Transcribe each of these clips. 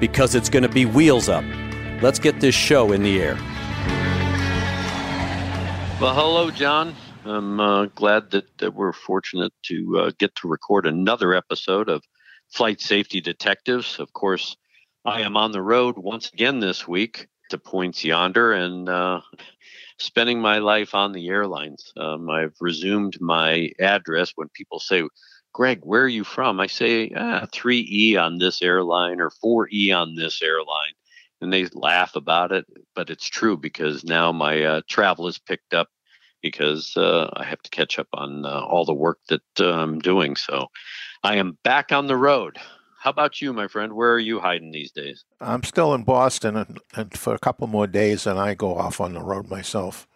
because it's going to be wheels up. Let's get this show in the air. Well, hello, John. I'm uh, glad that, that, we're fortunate to uh, get to record another episode of Flight Safety Detectives. Of course, I am on the road once again this week to points yonder and uh, spending my life on the airlines. Um, I've resumed my address when people say, Greg, where are you from? I say ah, 3E on this airline or 4E on this airline. And they laugh about it, but it's true because now my uh, travel is picked up because uh, I have to catch up on uh, all the work that uh, I'm doing. So I am back on the road. How about you, my friend? Where are you hiding these days? I'm still in Boston and, and for a couple more days, and I go off on the road myself.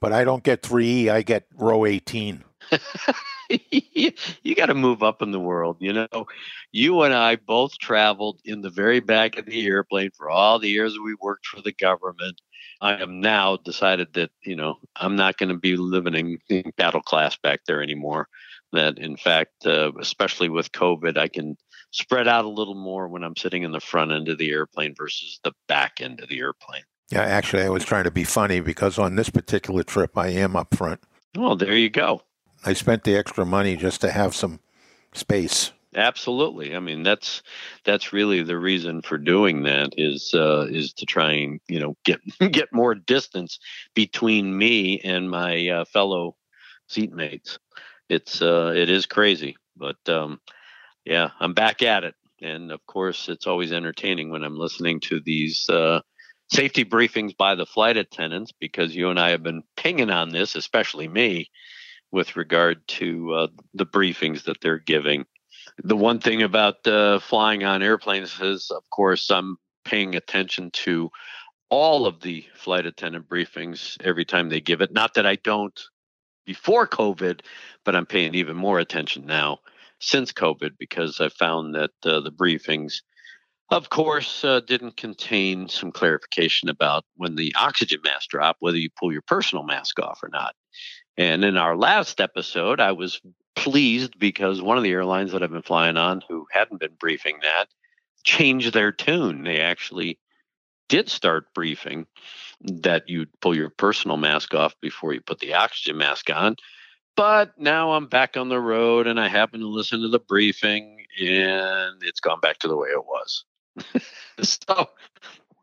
But I don't get 3E, I get row 18. you got to move up in the world. You know, you and I both traveled in the very back of the airplane for all the years we worked for the government. I am now decided that, you know, I'm not going to be living in, in, battle class back there anymore. That, in fact, uh, especially with COVID, I can spread out a little more when I'm sitting in the front end of the airplane versus the back end of the airplane. Yeah, actually, I was trying to be funny because on this particular trip, I am up front. Well, there you go. I spent the extra money just to have some space. Absolutely. I mean, that's that's really the reason for doing that is uh, is to try and you know get get more distance between me and my uh, fellow seatmates. It's uh, it is crazy, but um, yeah, I'm back at it, and of course, it's always entertaining when I'm listening to these uh, safety briefings by the flight attendants because you and I have been pinging on this, especially me with regard to uh, the briefings that they're giving. The one thing about uh, flying on airplanes is, of course, I'm paying attention to all of the flight attendant briefings every time they give it. Not that I don't before COVID, but I'm paying even more attention now since COVID because I found that uh, the briefings, of course, uh, didn't contain some clarification about when the oxygen mask drop, whether you pull your personal mask off or not. And in our last episode, I was pleased because one of the airlines that I've been flying on who hadn't been briefing that changed their tune. They actually did start briefing that you'd pull your personal mask off before you put the oxygen mask on. But now I'm back on the road and I happen to listen to the briefing and it's gone back to the way it was. so,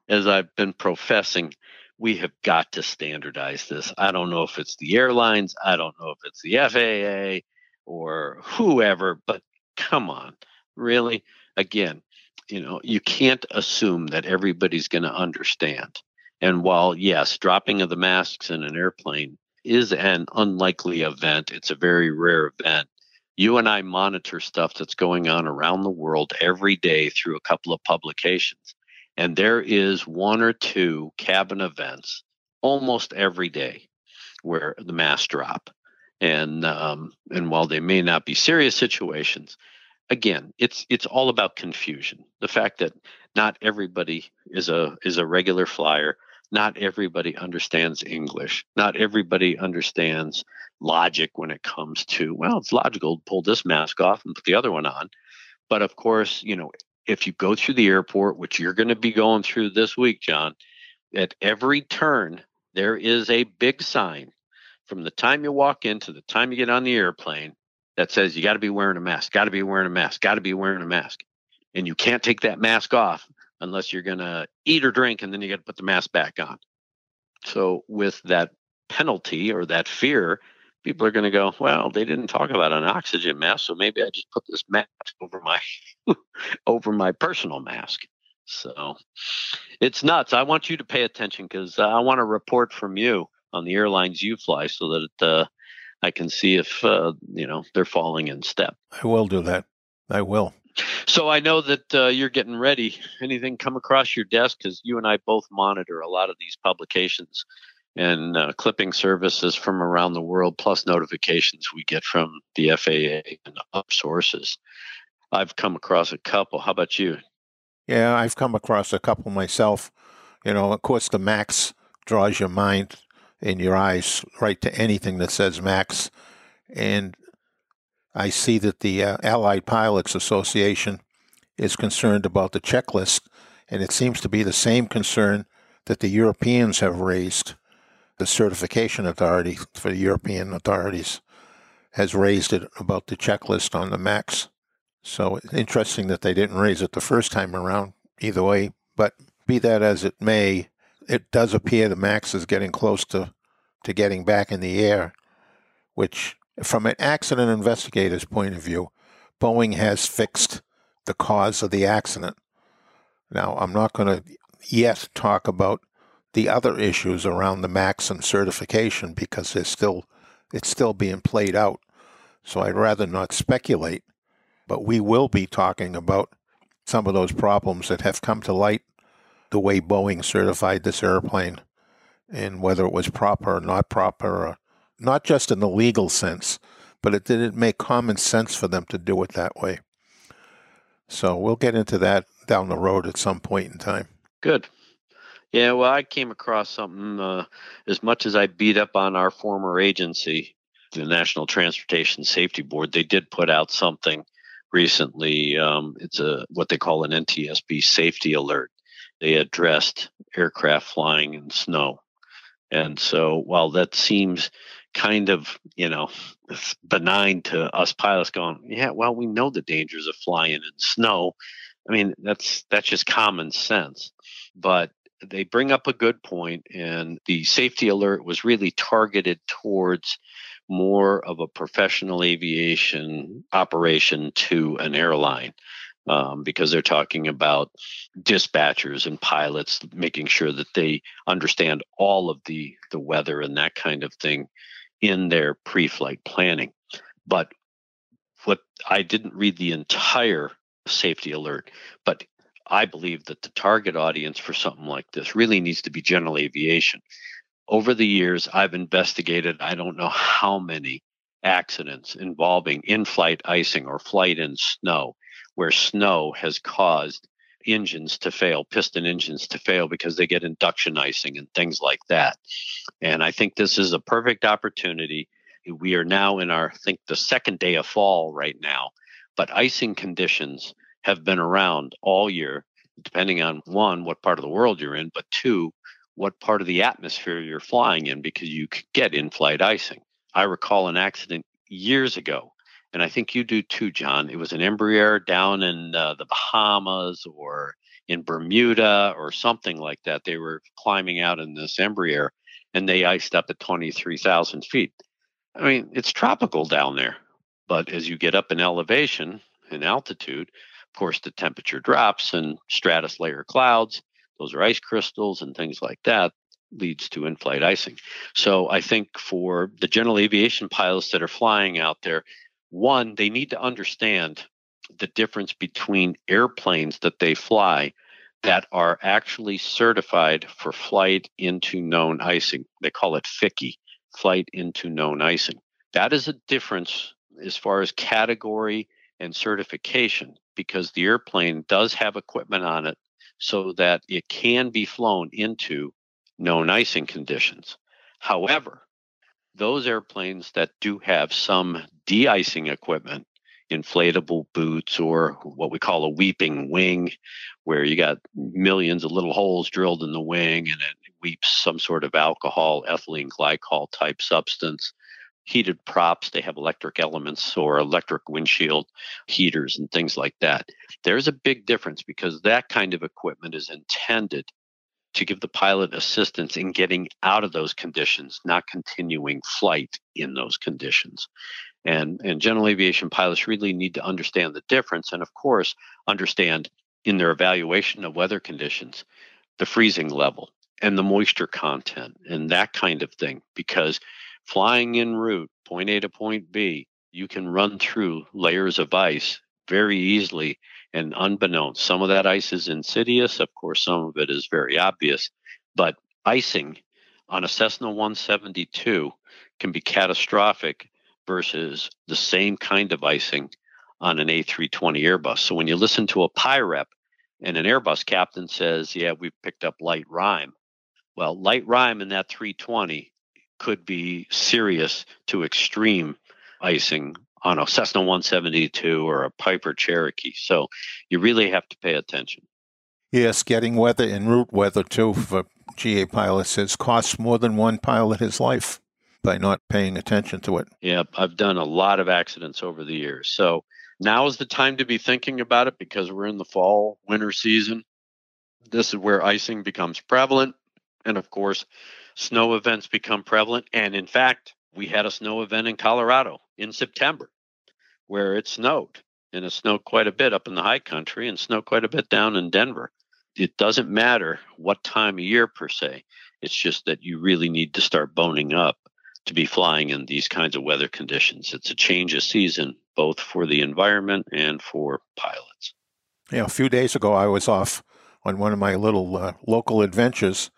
as I've been professing, we have got to standardize this. I don't know if it's the airlines, I don't know if it's the FAA or whoever, but come on, really? Again, you know, you can't assume that everybody's going to understand. And while, yes, dropping of the masks in an airplane is an unlikely event, it's a very rare event. You and I monitor stuff that's going on around the world every day through a couple of publications and there is one or two cabin events almost every day where the masks drop. And um, and while they may not be serious situations again it's it's all about confusion. The fact that not everybody is a is a regular flyer not everybody understands english not everybody understands logic when it comes to well it's logical to pull this mask off and put the other one on. But of course you know if you go through the airport, which you're going to be going through this week, John, at every turn, there is a big sign from the time you walk in to the time you get on the airplane that says you got to be wearing a mask, got to be wearing a mask, got to be wearing a mask. And you can't take that mask off unless you're going to eat or drink and then you got to put the mask back on. So, with that penalty or that fear, people are going to go, well, they didn't talk about an oxygen mask, so maybe I just put this mask over my over my personal mask. So it's nuts. I want you to pay attention because I want a report from you on the airlines you fly, so that uh, I can see if uh, you know they're falling in step. I will do that. I will. So I know that uh, you're getting ready. Anything come across your desk? Because you and I both monitor a lot of these publications and uh, clipping services from around the world, plus notifications we get from the FAA and other sources. I've come across a couple. How about you? Yeah, I've come across a couple myself. You know, of course, the max draws your mind and your eyes right to anything that says max. And I see that the uh, Allied Pilots Association is concerned about the checklist, and it seems to be the same concern that the Europeans have raised. The certification authority for the European authorities has raised it about the checklist on the MAX. So it's interesting that they didn't raise it the first time around, either way. But be that as it may, it does appear the MAX is getting close to, to getting back in the air, which from an accident investigator's point of view, Boeing has fixed the cause of the accident. Now, I'm not going to yet talk about the other issues around the MAX and certification because it's still it's still being played out. So I'd rather not speculate, but we will be talking about some of those problems that have come to light the way Boeing certified this airplane and whether it was proper or not proper or not just in the legal sense, but it didn't make common sense for them to do it that way. So we'll get into that down the road at some point in time. Good. Yeah, well, I came across something uh, as much as I beat up on our former agency, the National Transportation Safety Board. They did put out something recently. Um, it's a what they call an NTSB safety alert. They addressed aircraft flying in snow, and so while that seems kind of you know benign to us pilots going yeah well we know the dangers of flying in snow i mean that's that's just common sense but they bring up a good point and the safety alert was really targeted towards more of a professional aviation operation to an airline um, because they're talking about dispatchers and pilots making sure that they understand all of the the weather and that kind of thing in their pre-flight planning. But what I didn't read the entire safety alert, but I believe that the target audience for something like this really needs to be general aviation. Over the years, I've investigated I don't know how many accidents involving in flight icing or flight in snow, where snow has caused engines to fail, piston engines to fail because they get induction icing and things like that. And I think this is a perfect opportunity. We are now in our, I think, the second day of fall right now, but icing conditions have been around all year, depending on one, what part of the world you're in, but two, what part of the atmosphere you're flying in because you could get in flight icing. I recall an accident years ago and I think you do too, John. It was an Embraer down in uh, the Bahamas or in Bermuda or something like that. They were climbing out in this Embraer and they iced up at 23,000 feet. I mean, it's tropical down there, but as you get up in elevation and altitude, of course, the temperature drops and stratus layer clouds, those are ice crystals and things like that, leads to in flight icing. So I think for the general aviation pilots that are flying out there, one, they need to understand the difference between airplanes that they fly that are actually certified for flight into known icing. They call it FIKI, flight into known icing. That is a difference as far as category and certification because the airplane does have equipment on it so that it can be flown into known icing conditions. However, those airplanes that do have some de-icing equipment inflatable boots or what we call a weeping wing where you got millions of little holes drilled in the wing and it weeps some sort of alcohol ethylene glycol type substance heated props, they have electric elements or electric windshield heaters and things like that. There's a big difference because that kind of equipment is intended to give the pilot assistance in getting out of those conditions, not continuing flight in those conditions. And, and general aviation pilots really need to understand the difference and, of course, understand in their evaluation of weather conditions the freezing level and the moisture content and that kind of thing because flying en route point a to point b you can run through layers of ice very easily and unbeknownst. Some of that ice is insidious of course some of it is very obvious but icing on a cessna 172 can be catastrophic versus the same kind of icing on an a320 airbus. So when you listen to a pirep and an airbus captain says yeah we've picked up light rime. Well, light rime in that 320 could be serious to extreme icing on a Cessna 172 or a Piper Cherokee. So you really have to pay attention. Yes, getting weather en route weather too for GA pilots has cost more than one pilot his life by not paying attention to it. Yeah, I've done a lot of accidents over the years. So now is the time to be thinking about it because we're in the fall, winter season. This is where icing becomes prevalent. And of course, snow events become prevalent. And in fact, we had a snow event in Colorado in September where it snowed. And it snowed quite a bit up in the high country and snowed quite a bit down in Denver. It doesn't matter what time of year per se. It's just that you really need to start boning up to be flying in these kinds of weather conditions. It's a change of season, both for the environment and for pilots. Yeah, a few days ago, I was off on one of my little uh, local adventures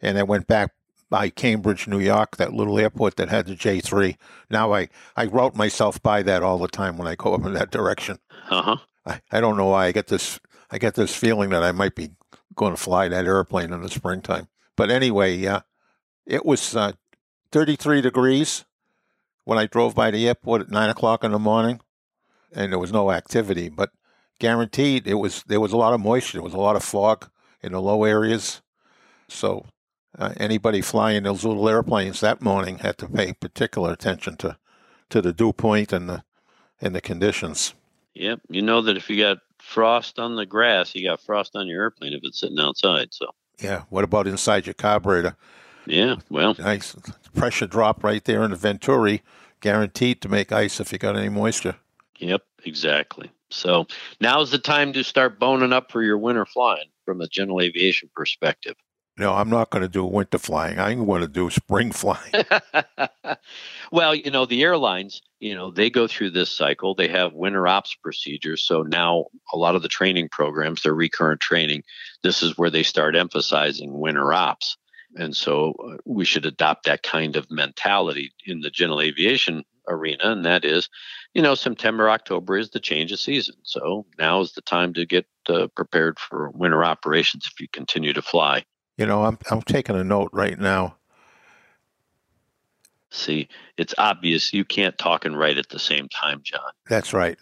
and I went back by Cambridge, New York, that little airport that had the J3. Now I, I route myself by that all the time when I go up in that direction. Uh-huh. I, I don't know why I get this I get this feeling that I might be going to fly that airplane in the springtime. But anyway, yeah, it was uh, 33 degrees when I drove by the airport at nine o'clock in the morning, and there was no activity. But guaranteed, it was there was a lot of moisture. There was a lot of fog in the low areas. So uh, anybody flying those little airplanes that morning had to pay particular attention to, to the dew point and the and the conditions. Yep, you know that if you got frost on the grass, you got frost on your airplane if it's sitting outside. So yeah, what about inside your carburetor? Yeah, well, nice pressure drop right there in the Venturi, guaranteed to make ice if you got any moisture. Yep, exactly. So now's the time to start boning up for your winter flying from a general aviation perspective. No, I'm not going to do winter flying. I'm going to do spring flying. well, you know, the airlines, you know, they go through this cycle. They have winter ops procedures. So now a lot of the training programs, their recurrent training, this is where they start emphasizing winter ops. And so uh, we should adopt that kind of mentality in the general aviation arena. And that is, you know, September, October is the change of season. So now is the time to get uh, prepared for winter operations if you continue to fly. You know, I'm I'm taking a note right now. See, it's obvious you can't talk and write at the same time, John. That's right.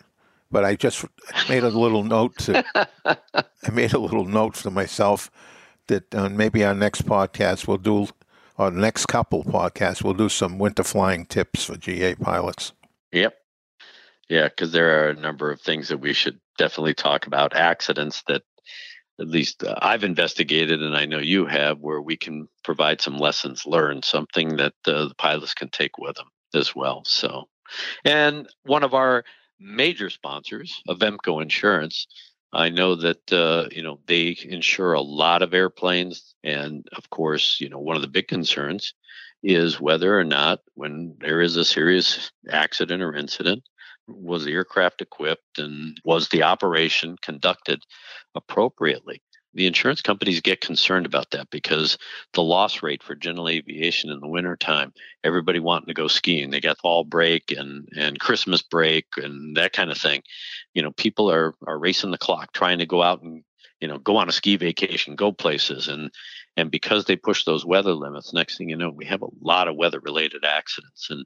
But I just made a little note to I made a little note for myself that uh, maybe our next podcast we'll do our next couple podcasts we'll do some winter flying tips for GA pilots. Yep. Yeah, because there are a number of things that we should definitely talk about. Accidents that at least uh, I've investigated, and I know you have, where we can provide some lessons learned, something that uh, the pilots can take with them as well. So, and one of our major sponsors, Avemco Insurance, I know that uh, you know they insure a lot of airplanes, and of course, you know one of the big concerns is whether or not, when there is a serious accident or incident, was the aircraft equipped and was the operation conducted appropriately? The insurance companies get concerned about that because the loss rate for general aviation in the wintertime, everybody wanting to go skiing. They got fall break and, and Christmas break and that kind of thing. You know, people are, are racing the clock trying to go out and you know go on a ski vacation go places and and because they push those weather limits next thing you know we have a lot of weather related accidents. And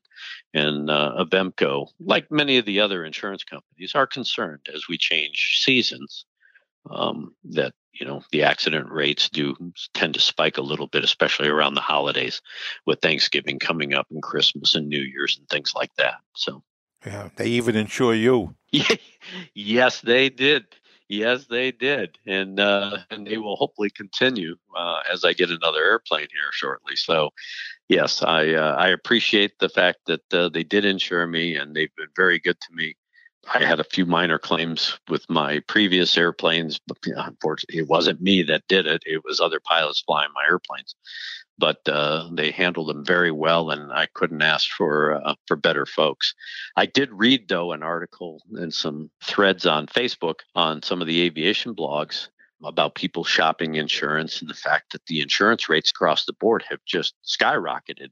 and uh, avemco like many of the other insurance companies are concerned as we change seasons um, that you know the accident rates do tend to spike a little bit especially around the holidays with thanksgiving coming up and christmas and new year's and things like that. So yeah they even insure you. Yes they did yes they did and uh, and they will hopefully continue uh, as i get another airplane here shortly. So yes i uh, i appreciate the fact that uh, they did insure me and they've been very good to me I had a few minor claims with my previous airplanes, but unfortunately, it wasn't me that did it. It was other pilots flying my airplanes, but uh, they handled them very well, and I couldn't ask for uh, for better folks. I did read though an article and some threads on Facebook on some of the aviation blogs about people shopping insurance and the fact that the insurance rates across the board have just skyrocketed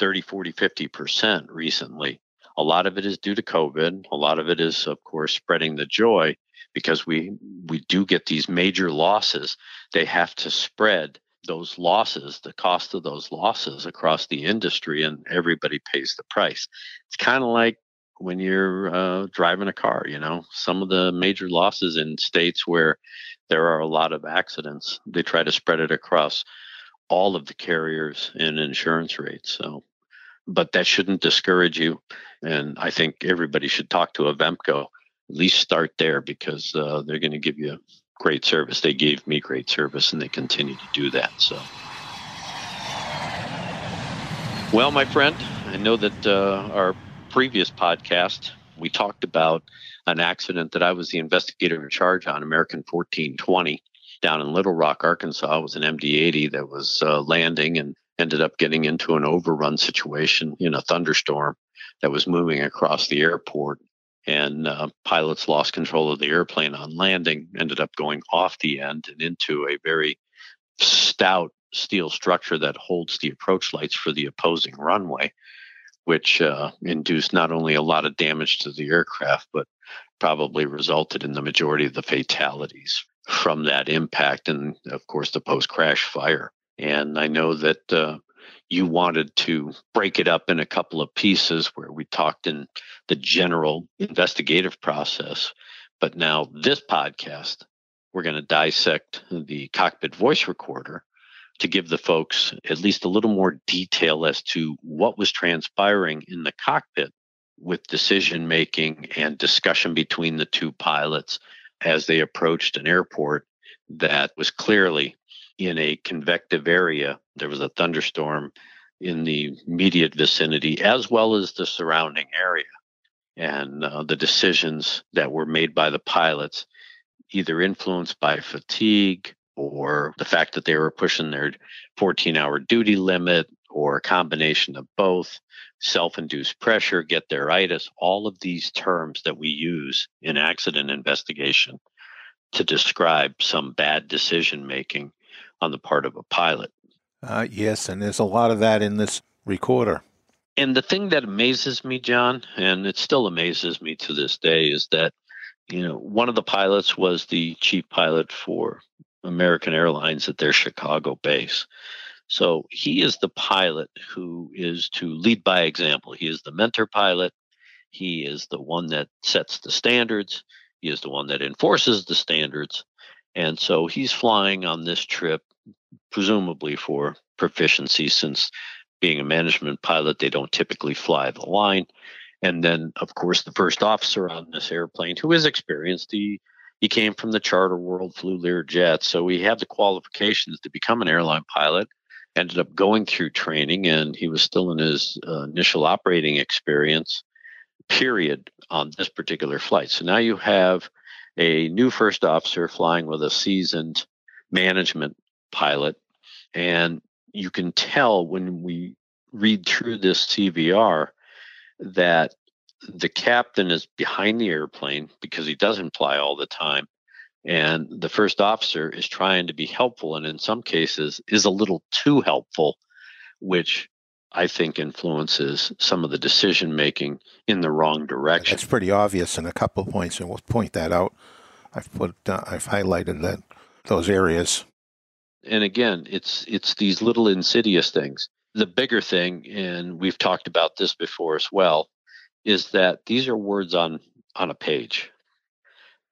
30 40 50% recently a lot of it is due to COVID. A lot of it is, of course, spreading the joy because we we do get these major losses. They have to spread those losses, the cost of those losses across the industry, and everybody pays the price. It's kind of like when you're uh, driving a car. You know, some of the major losses in states where there are a lot of accidents, they try to spread it across all of the carriers and insurance rates. So but that shouldn't discourage you. And I think everybody should talk to Avemco. At least start there because uh, they're going to give you great service. They gave me great service, and they continue to do that. So, well, my friend, I know that uh, our previous podcast we talked about an accident that I was the investigator in charge on, American 1420, down in Little Rock, Arkansas. It was an MD-80 that was uh, landing and ended up getting into an overrun situation in a thunderstorm that was moving across the airport. And uh, pilots lost control of the airplane on landing, ended up going off the end and into a very stout steel structure that holds the approach lights for the opposing runway, which uh, induced not only a lot of damage to the aircraft, but probably resulted in the majority of the fatalities from that impact and, of course, the post crash fire. And I know that uh, you wanted to break it up in a couple of pieces where we talked in the general investigative process. But now, this podcast, we're going to dissect the cockpit voice recorder to give the folks at least a little more detail as to what was transpiring in the cockpit with decision making and discussion between the two pilots as they approached an airport that was clearly in a convective area. There was a thunderstorm in the immediate vicinity as well as the surrounding area. And uh, the decisions that were made by the pilots, either influenced by fatigue or the fact that they were pushing their 14 hour duty limit or a combination of both, self induced pressure, get-there-itis, all of these terms that we use in accident investigation to describe some bad decision making on the part of a pilot. Uh, yes, and there's a lot of that in this recorder. And the thing that amazes me, John, and it still amazes me to this day, is that you know one of the pilots was the chief pilot for American Airlines at their Chicago base. So he is the pilot who is to lead by example. He is the mentor pilot. He is the one that sets the standards. He is the one that enforces the standards. And so he's flying on this trip, presumably for proficiency, since being a management pilot, they don't typically fly the line. And then, of course, the first officer on this airplane, who is experienced, he he came from the charter world, flew Learjet, so he had the qualifications to become an airline pilot. Ended up going through training, and he was still in his uh, initial operating experience period on this particular flight. So now you have a new first officer flying with a seasoned management pilot. And you can tell when we read through this CVR that the captain is behind the airplane because he doesn't fly all the time. And the first officer is trying to be helpful and in some cases is a little too helpful, which I think influences some of the decision making in the wrong direction. It's pretty obvious in a couple of points, and we'll point that out. I've put, uh, I've highlighted that those areas. And again, it's it's these little insidious things. The bigger thing, and we've talked about this before as well, is that these are words on on a page.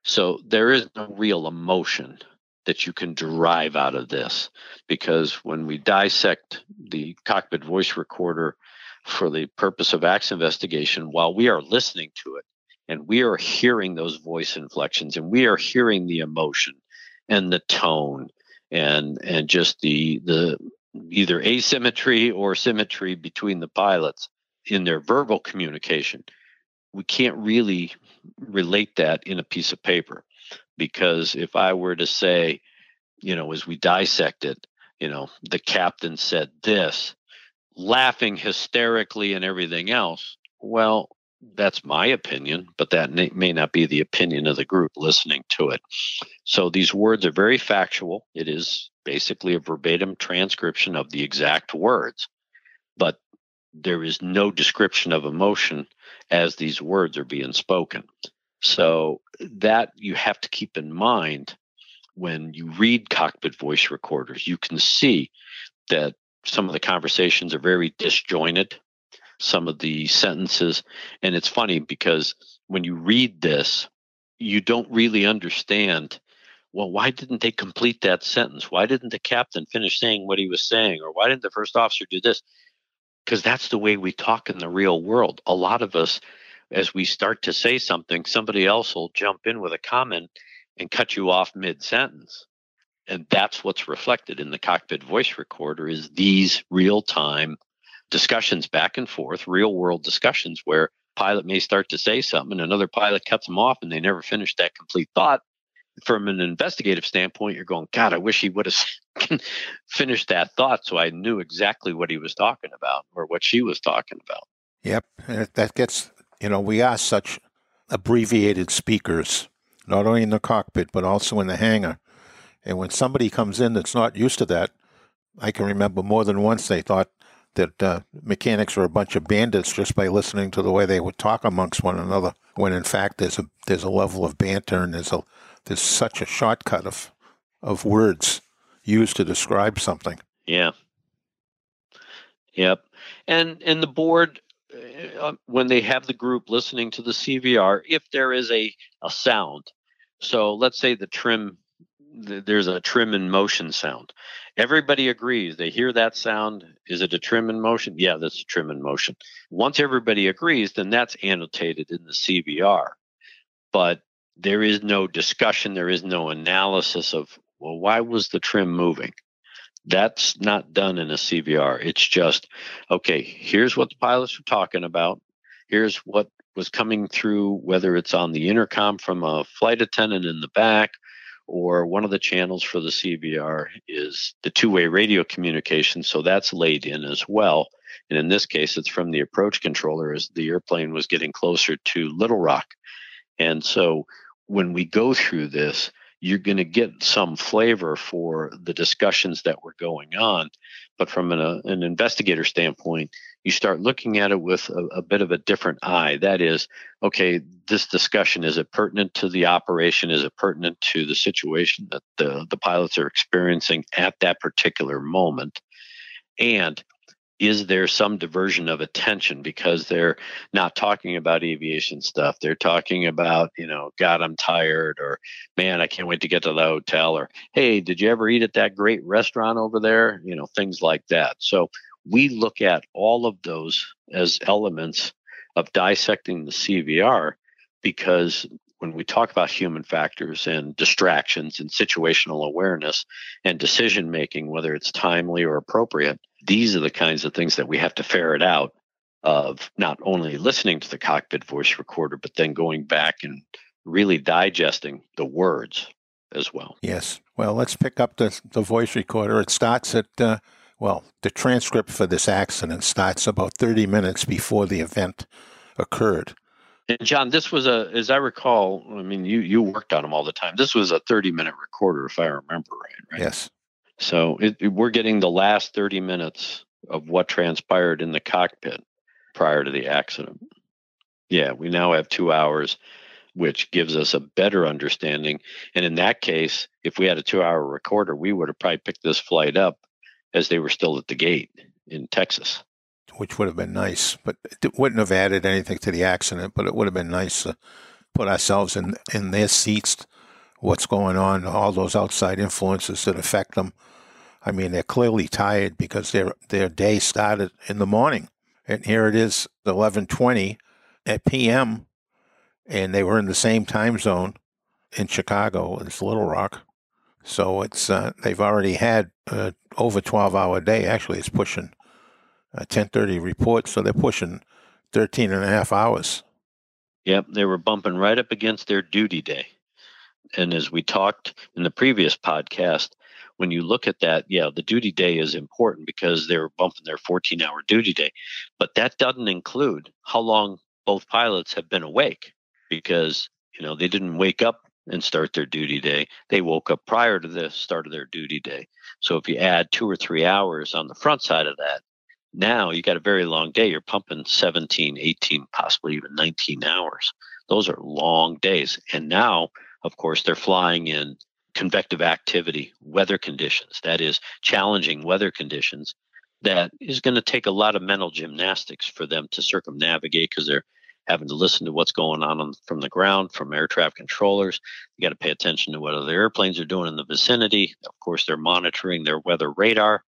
So there is no real emotion that you can derive out of this. Because when we dissect the cockpit voice recorder for the purpose of acts investigation, while we are listening to it and we are hearing those voice inflections and we are hearing the emotion and the tone and and just the the either asymmetry or symmetry between the pilots in their verbal communication we can't really relate that in a piece of paper because if I were to say, you know, as we dissect it, you know, the captain said this, laughing hysterically and everything else, well, that's my opinion, but that may not be the opinion of the group listening to it. So these words are very factual. It is basically a verbatim transcription of the exact words, but there is no description of emotion as these words are being spoken. So that you have to keep in mind when you read cockpit voice recorders. You can see that some of the conversations are very disjointed, some of the sentences. And it's funny because when you read this, you don't really understand well, why didn't they complete that sentence? Why didn't the captain finish saying what he was saying? Or why didn't the first officer do this? Because that's the way we talk in the real world. A lot of us as we start to say something, somebody else will jump in with a comment and cut you off mid sentence. And that's what's reflected in the cockpit voice recorder is these real time discussions back and forth, real world discussions where pilot may start to say something and another pilot cuts them off and they never finish that complete thought. From an investigative standpoint, you're going, God, I wish he would have finished that thought so I knew exactly what he was talking about or what she was talking about. Yep. That gets you know, we are such abbreviated speakers, not only in the cockpit, but also in the hangar. And when somebody comes in that's not used to that, I can remember more than once they thought that uh, mechanics were a bunch of bandits just by listening to the way they would talk amongst one another. When in fact there's a there's a level of banter and there's a there's such a shortcut of of words used to describe something. Yeah. Yep. And and the board Uh, when they have the group listening to the CVR, if there is a, a sound, so let's say the trim, there's a trim in motion sound. Everybody agrees. They hear that sound. Is it a trim in motion? Yeah, that's a trim in motion. Once everybody agrees, then that's annotated in the CVR. But there is no discussion, there is no analysis of, well, why was the trim moving? That's not done in a CVR. It's just, okay, here's what the pilots are talking about. Here's what was coming through, whether it's on the intercom from a flight attendant in the back or one of the channels for the CVR is the two way radio communication. So that's laid in as well. And in this case, it's from the approach controller as the airplane was getting closer to Little Rock. And so when we go through this, you're going to get some flavor for the discussions that were going on. But from an, uh, an investigator standpoint, you start looking at it with a, a, bit of a different eye. That is, okay, this discussion is it pertinent to the operation? Is it pertinent to the situation that the, the pilots are experiencing at that particular moment? And is there some diversion of attention because they're not talking about aviation stuff? They're talking about you know god i'm tired or man i can't wait to get to the hotel or hey did you ever eat at that great restaurant over there? You know things like that. So we look at all of those as elements of dissecting the cvr because when we talk about human factors and distractions and situational awareness and decision making whether it's timely or appropriate these are the kinds of things that we have to ferret out of not only listening to the cockpit voice recorder, but then going back and really digesting the words as well. Yes. Well, let's pick up the, the voice recorder. It starts at, uh, well, the transcript for this accident starts about 30 minutes before the event occurred. And John, this was a, as I recall, I mean, you you worked on them all the time. This was a 30 minute recorder, if I remember right. Right. Yes. So it, it, we're getting the last 30 minutes of what transpired in the cockpit prior to the accident. Yeah, we now have two hours, which gives us a better understanding. And in that case, if we had a two hour recorder, we would have probably picked this flight up as they were still at the gate in Texas. Which would have been nice, but it wouldn't have added anything to the accident, but it would have been nice to put ourselves in, in their seats what's going on, all those outside influences that affect them. I mean, they're clearly tired because their their day started in the morning, and here it is, eleven twenty at p.m., and they were in the same time zone in Chicago as Little Rock. So it's uh, they've already had uh, over twelve hour day. Actually, it's pushing a ten thirty report, so they're pushing 13 and a half hours. Yep, they were bumping right up against their duty day. And as we talked in the previous podcast, when you look at that, yeah, the duty day is important because they're bumping their 14 hour duty day. But that doesn't include how long both pilots have been awake because, you know, they didn't wake up and start their duty day. They woke up prior to the start of their duty day. So if you add two or three hours on the front side of that, now you got a very long day. You're pumping 17, 18, possibly even 19 hours. Those are long days. And now, of course, they're flying in convective activity, weather conditions, that is, challenging weather conditions. That is going to take a lot of mental gymnastics for them to circumnavigate because they're having to listen to what's going on, from the ground from air traffic controllers. You got to pay attention to what other airplanes are doing in the vicinity. Of course, they're monitoring their weather radar,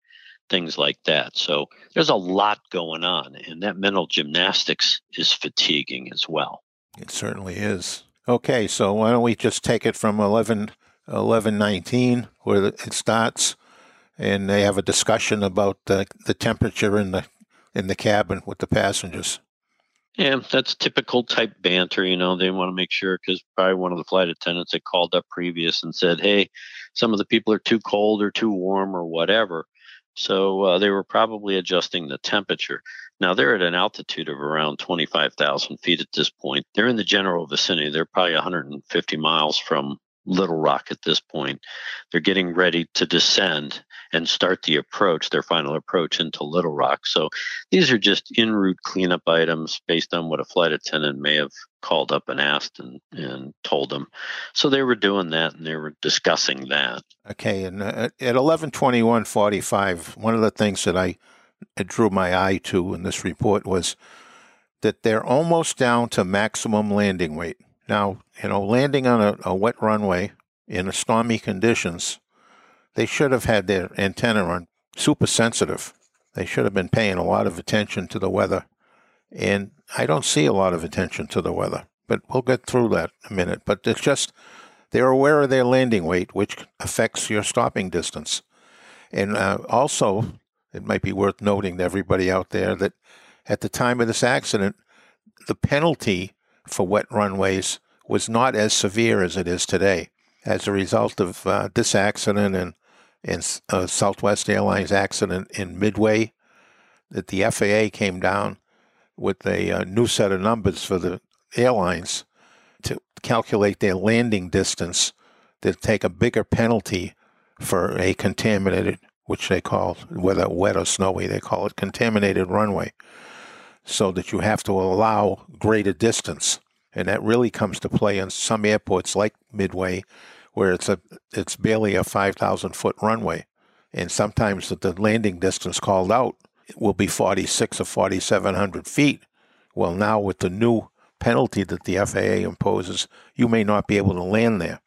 things like that. So there's a lot going on, and that mental gymnastics is fatiguing as well. It certainly is. Okay, so why don't we just take it from 11, 1119, where it starts, and they have a discussion about the, the temperature in the in the cabin with the passengers. Yeah, that's typical type banter. You know, they want to make sure because probably one of the flight attendants had called up previous and said, "Hey, some of the people are too cold or too warm or whatever." So uh, they were probably adjusting the temperature. Now they're at an altitude of around 25,000 feet at this point. They're in the general vicinity. They're probably 150 miles from Little Rock at this point. They're getting ready to descend and start the approach, their final approach into Little Rock. So these are just en route cleanup items based on what a flight attendant may have called up and asked and, and told them. So they were doing that and they were discussing that. Okay. And uh, at 1121.45, one of the things that I drew my eye to in this report was that they're almost down to maximum landing weight. Now, you know, landing on a, a wet runway in stormy conditions, they should have had their antenna on super sensitive. They should have been paying a lot of attention to the weather. And I don't see a lot of attention to the weather, but we'll get through that in a minute. But it's just they're aware of their landing weight, which affects your stopping distance. And uh, also, it might be worth noting to everybody out there that at the time of this accident, the penalty for wet runways was not as severe as it is today. As a result of uh, this accident and, and uh, Southwest Airlines accident in Midway, that the FAA came down with a, uh, new set of numbers for the airlines to calculate their landing distance to take a bigger penalty for a contaminated, which they call, whether wet or snowy, they call it contaminated runway, so that you have to allow greater distance and that really comes to play in some airports like Midway, where it's a it's barely a five thousand foot runway, and sometimes the landing distance called out will be forty six or forty seven hundred feet. Well, now with the new penalty that the FAA imposes, you may not be able to land there.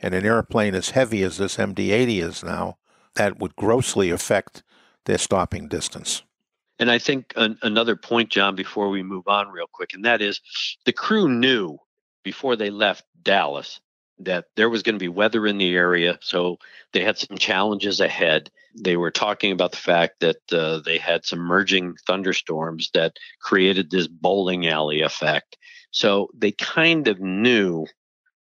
And an airplane as heavy as this MD-80 is now, that would grossly affect their stopping distance. And I think an, another point, John, before we move on real quick, and that is the crew knew before they left Dallas that there was going to be weather in the area. So they had some challenges ahead. They were talking about the fact that uh, they had some merging thunderstorms that created this bowling alley effect. So they kind of knew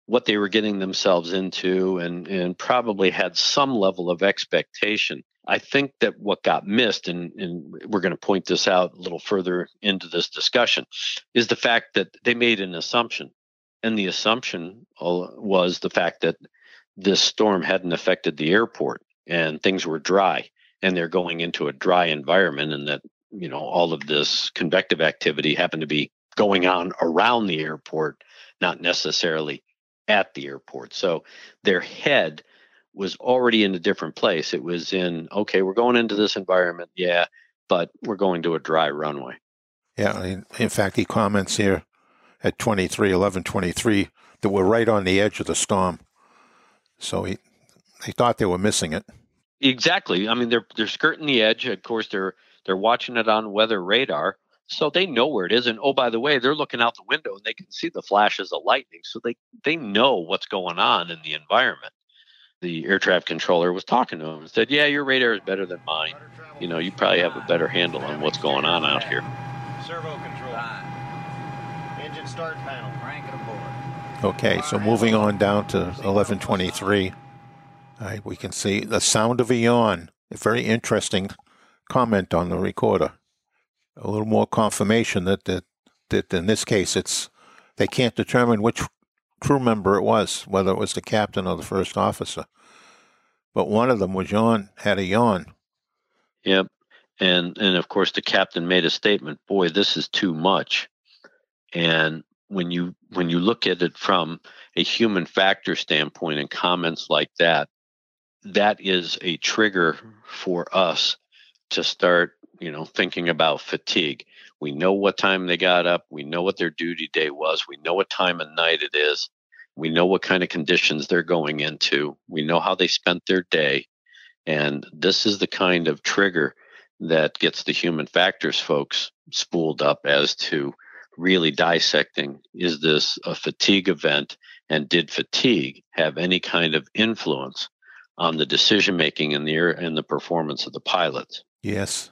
what they were getting themselves into and, and probably had some level of expectation. I think that what got missed, and, and we're going to point this out a little further into this discussion, is the fact that they made an assumption. And the assumption uh, was the fact that this storm hadn't affected the airport and things were dry and they're going into a dry environment and that, you know, all of this convective activity happened to be going on around the airport, not necessarily at the airport. So their head was already in a different place. It was in, okay, we're going into this environment, yeah, but we're going to a dry runway. Yeah, in fact, he comments here at 23, 11, 23, that we're right on the edge of the storm. So he, they thought they were missing it. Exactly. I mean, they're they're skirting the edge. Of course, they're they're watching it on weather radar, so they know where it is. And oh, by the way, they're looking out the window and they can see the flashes of lightning, so they they know what's going on in the environment. The air traffic controller was talking to him and said, "Yeah, your radar is better than mine. You know, you probably have a better handle on what's going on out here." Servo control. Engine start panel. Crank it aboard. Okay, so moving on down to 1123, right, we can see the sound of a yawn. A very interesting comment on the recorder. A little more confirmation that, that, that in this case it's they can't determine which crew member it was, whether it was the captain or the first officer. But one of them was yawn, had a yawn. Yep. And and of course the captain made a statement, boy, this is too much. And when you when you look at it from a human factor standpoint and comments like that, that is a trigger for us to start, you know, thinking about fatigue. We know what time they got up, we know what their duty day was, we know what time of night it is, we know what kind of conditions they're going into, we know how they spent their day. And this is the kind of trigger that gets the human factors folks spooled up as to really dissecting. Is this a fatigue event? And did fatigue have any kind of influence on the decision making and the and the performance of the pilots? Yes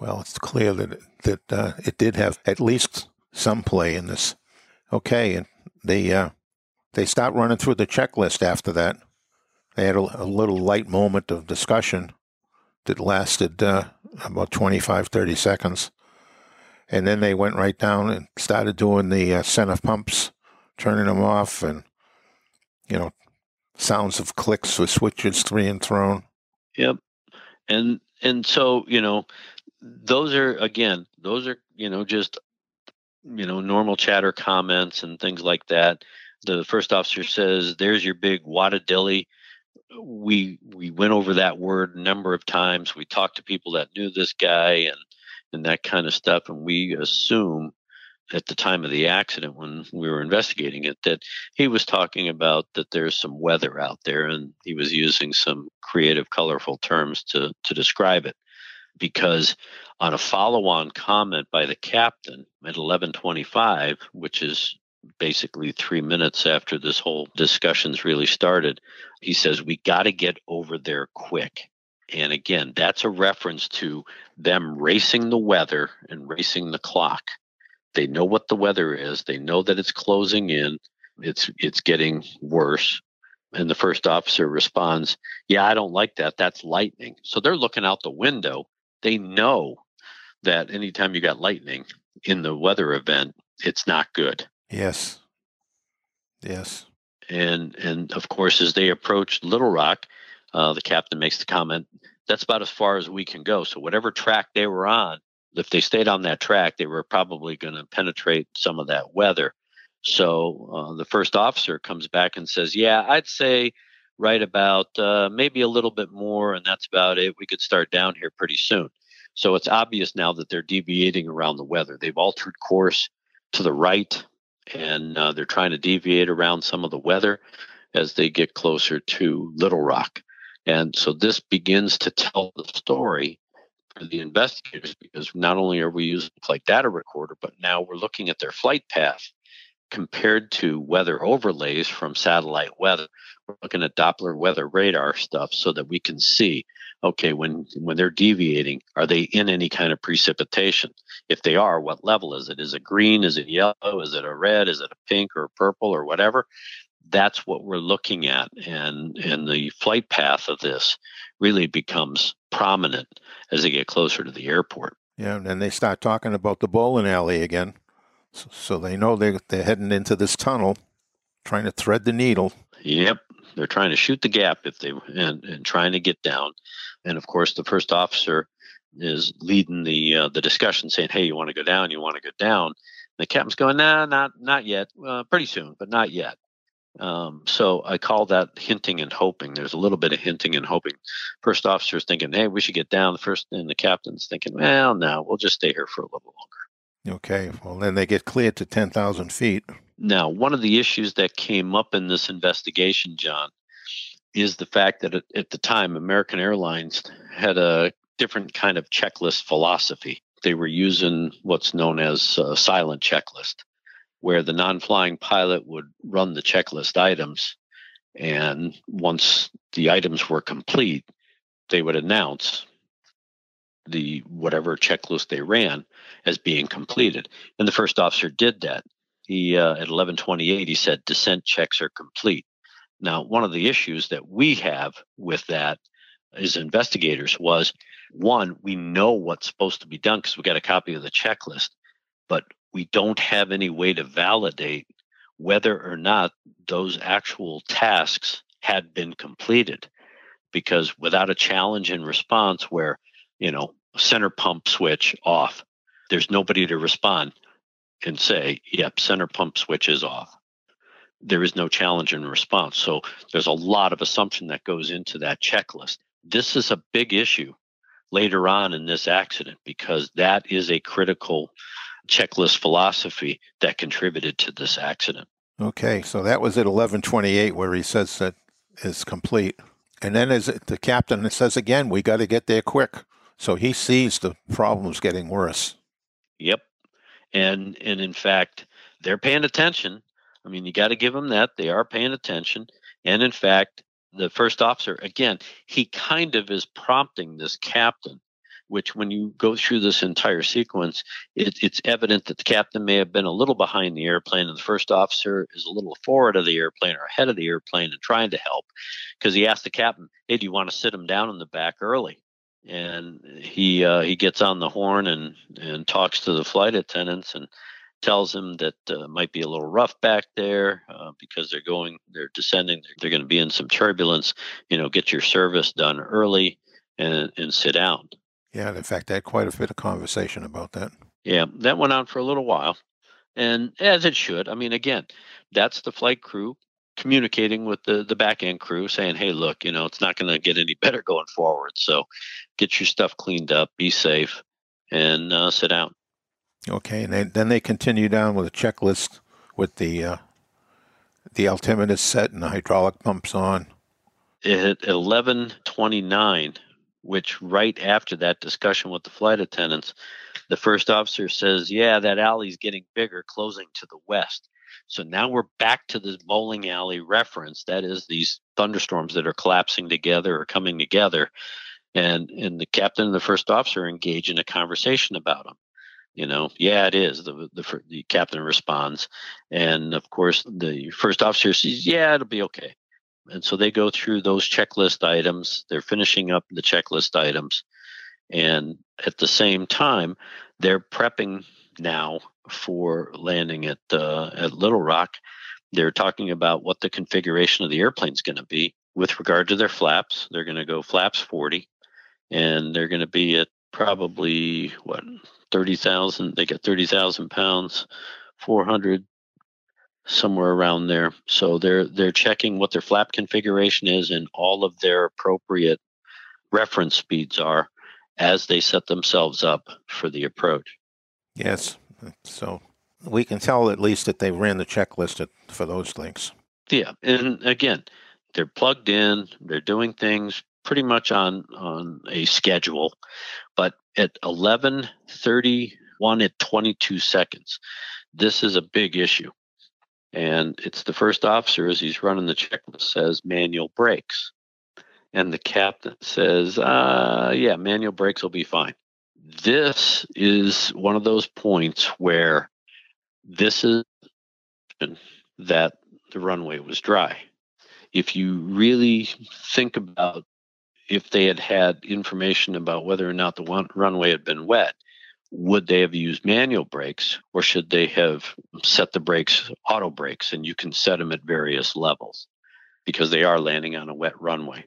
well it's clear that that uh, it did have at least some play in this. Okay and they uh, they stopped running through the checklist after that. They had a, a little light moment of discussion that lasted uh, about 25 30 seconds. And then they went right down and started doing the uh, center pumps, turning them off, and you know, sounds of clicks with switches three and thrown. Yep, and and so you know, those are again, those are you know just you know normal chatter comments and things like that. The first officer says, "There's your big wadadilly." We we went over that word a number of times. We talked to people that knew this guy and and that kind of stuff. And we assume at the time of the accident when we were investigating it that he was talking about that there's some weather out there and he was using some creative colorful terms to to describe it because on a follow-on comment by the captain at 11:25 which is basically 3 minutes after this whole discussion's really started he says we got to get over there quick and again, that's a reference to them racing the weather and racing the clock. They know what the weather is. They know that it's closing in. It's it's getting worse. And the first officer responds, "Yeah, I don't like that. That's lightning." So they're looking out the window. They know that anytime you got lightning in the weather event, it's not good. Yes. Yes. And and of course, as they approach Little Rock, uh, the captain makes the comment, that's about as far as we can go. So whatever track they were on, if they stayed on that track, they were probably going to penetrate some of that weather. So uh, the first officer comes back and says, "Yeah, I'd say right about uh, maybe a little bit more, and that's about it. We could start down here pretty soon." So it's obvious now that they're deviating around the weather. They've altered course to the right, and uh, they're trying to deviate around some of the weather as they get closer to Little Rock. And so this begins to tell the story for the investigators because not only are we using flight data recorder, but now we're looking at their flight path compared to weather overlays from satellite weather. We're looking at Doppler weather radar stuff so that we can see, okay, when when they're deviating, are they in any kind of precipitation? If they are, what level is it? Is it green? Is it yellow? Is it a red? Is it a pink or purple or whatever? that's what we're looking at and and the flight path of this really becomes prominent as they get closer to the airport yeah and then they start talking about the bowling alley again so, so they know they, they're heading into this tunnel trying to thread the needle yep they're trying to shoot the gap if they and, and trying to get down and of course the first officer is leading the uh, the discussion saying hey you want to go down you want to go down the captain's going nah not not yet uh, pretty soon but not yet um, so I call that hinting and hoping. There's a little bit of hinting and hoping. First officer's thinking, hey, we should get down. The first and the captain's thinking, well, no, we'll just stay here for a little longer. Okay. Well, then they get cleared to 10,000 feet. Now, one of the issues that came up in this investigation, John, is the fact that at the time, American Airlines had a different kind of checklist philosophy. They were using what's known as a silent checklist, where the non flying pilot would run the checklist items. And once the items were complete, they would announce the whatever checklist they ran as being completed. And the first officer did that. He uh, at 11:28 he said descent checks are complete. Now, one of the issues that we have with that as investigators was one, we know what's supposed to be done because we got a copy of the checklist, but we don't have any way to validate whether or not those actual tasks had been completed. Because without a challenge and response where, you know, center pump switch off, there's nobody to respond and say, yep, center pump switch is off there is no challenge and response. So there's a lot of assumption that goes into that checklist. This is a big issue later on in this accident because that is a critical checklist philosophy that contributed to this accident. Okay, so that was at 1128 where he says that is complete. And then as the captain says again, we got to get there quick. So he sees the problems getting worse. Yep. And and in fact, they're paying attention I mean, you got to give them that. They are paying attention. And in fact, the first officer, again, he kind of is prompting this captain, which when you go through this entire sequence, it, it's evident that the captain may have been a little behind the airplane and the first officer is a little forward of the airplane or ahead of the airplane and trying to help because he asked the captain, Hey, do you want to sit him down in the back early? And he uh, he gets on the horn and and talks to the flight attendants and tells them that uh, might be a little rough back there uh, because they're going, they're descending, they're, they're going to be in some turbulence. You know, get your service done early and and sit down. Yeah, in fact, I had quite a bit of conversation about that. Yeah, that went on for a little while, and as it should. I mean, again, that's the flight crew communicating with the the back end crew, saying, "Hey, look, you know, it's not going to get any better going forward. So, get your stuff cleaned up, be safe, and uh, sit down." Okay, and they, then they continue down with a checklist with the uh, the altimeter set and the hydraulic pumps on. At eleven twenty nine, which right after that discussion with the flight attendants, the first officer says, "Yeah, that alley's getting bigger, closing to the west." So now we're back to this bowling alley reference. That is these thunderstorms that are collapsing together or coming together, and and the captain and the first officer engage in a conversation about them you know yeah it is the, the the captain responds and of course the first officer says yeah it'll be okay. And so they go through those checklist items. They're finishing up the checklist items and at the same time they're prepping now for landing at uh, at little rock they're talking about what the configuration of the airplane is going to be with regard to their flaps they're going to go flaps 40 and they're going to be at probably what thirty thousand. They get thirty thousand pounds, four hundred, somewhere around there. So they're they're checking what their flap configuration is and all of their appropriate reference speeds are as they set themselves up for the approach. Yes. So we can tell at least that they ran the checklist for those things. Yeah, and again, they're plugged in. They're doing things pretty much on on a schedule, but at 11:31 at 22 seconds, this is a big issue, and it's the first officer as he's running the checklist says manual brakes, and the captain says, uh, "Yeah, manual brakes will be fine." This is one of those points where this is that the runway was dry. If you really think about if they had had information about whether or not the one, runway had been wet, would they have used manual brakes or should they have set the brakes auto brakes? And you can set them at various levels because they are landing on a wet runway.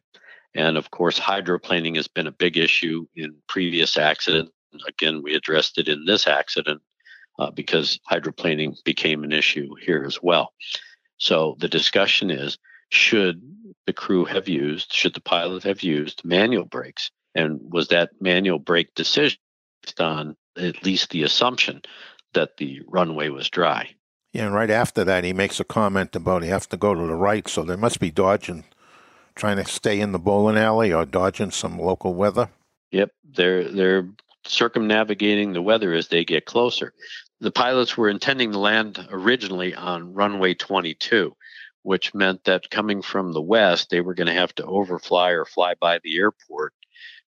And of course, hydroplaning has been a big issue in previous accidents. Again, we addressed it in this accident uh, because hydroplaning became an issue here as well. So the discussion is should the crew have used, should the pilot have used manual brakes? And was that manual brake decision based on at least the assumption that the runway was dry? Yeah, and right after that, he makes a comment about he has to go to the right, so they must be dodging trying to stay in the bowling alley or dodging some local weather? Yep, they're they're circumnavigating the weather as they get closer. The pilots were intending to land originally on runway 22, which meant that coming from the west, they were going to have to overfly or fly by the airport,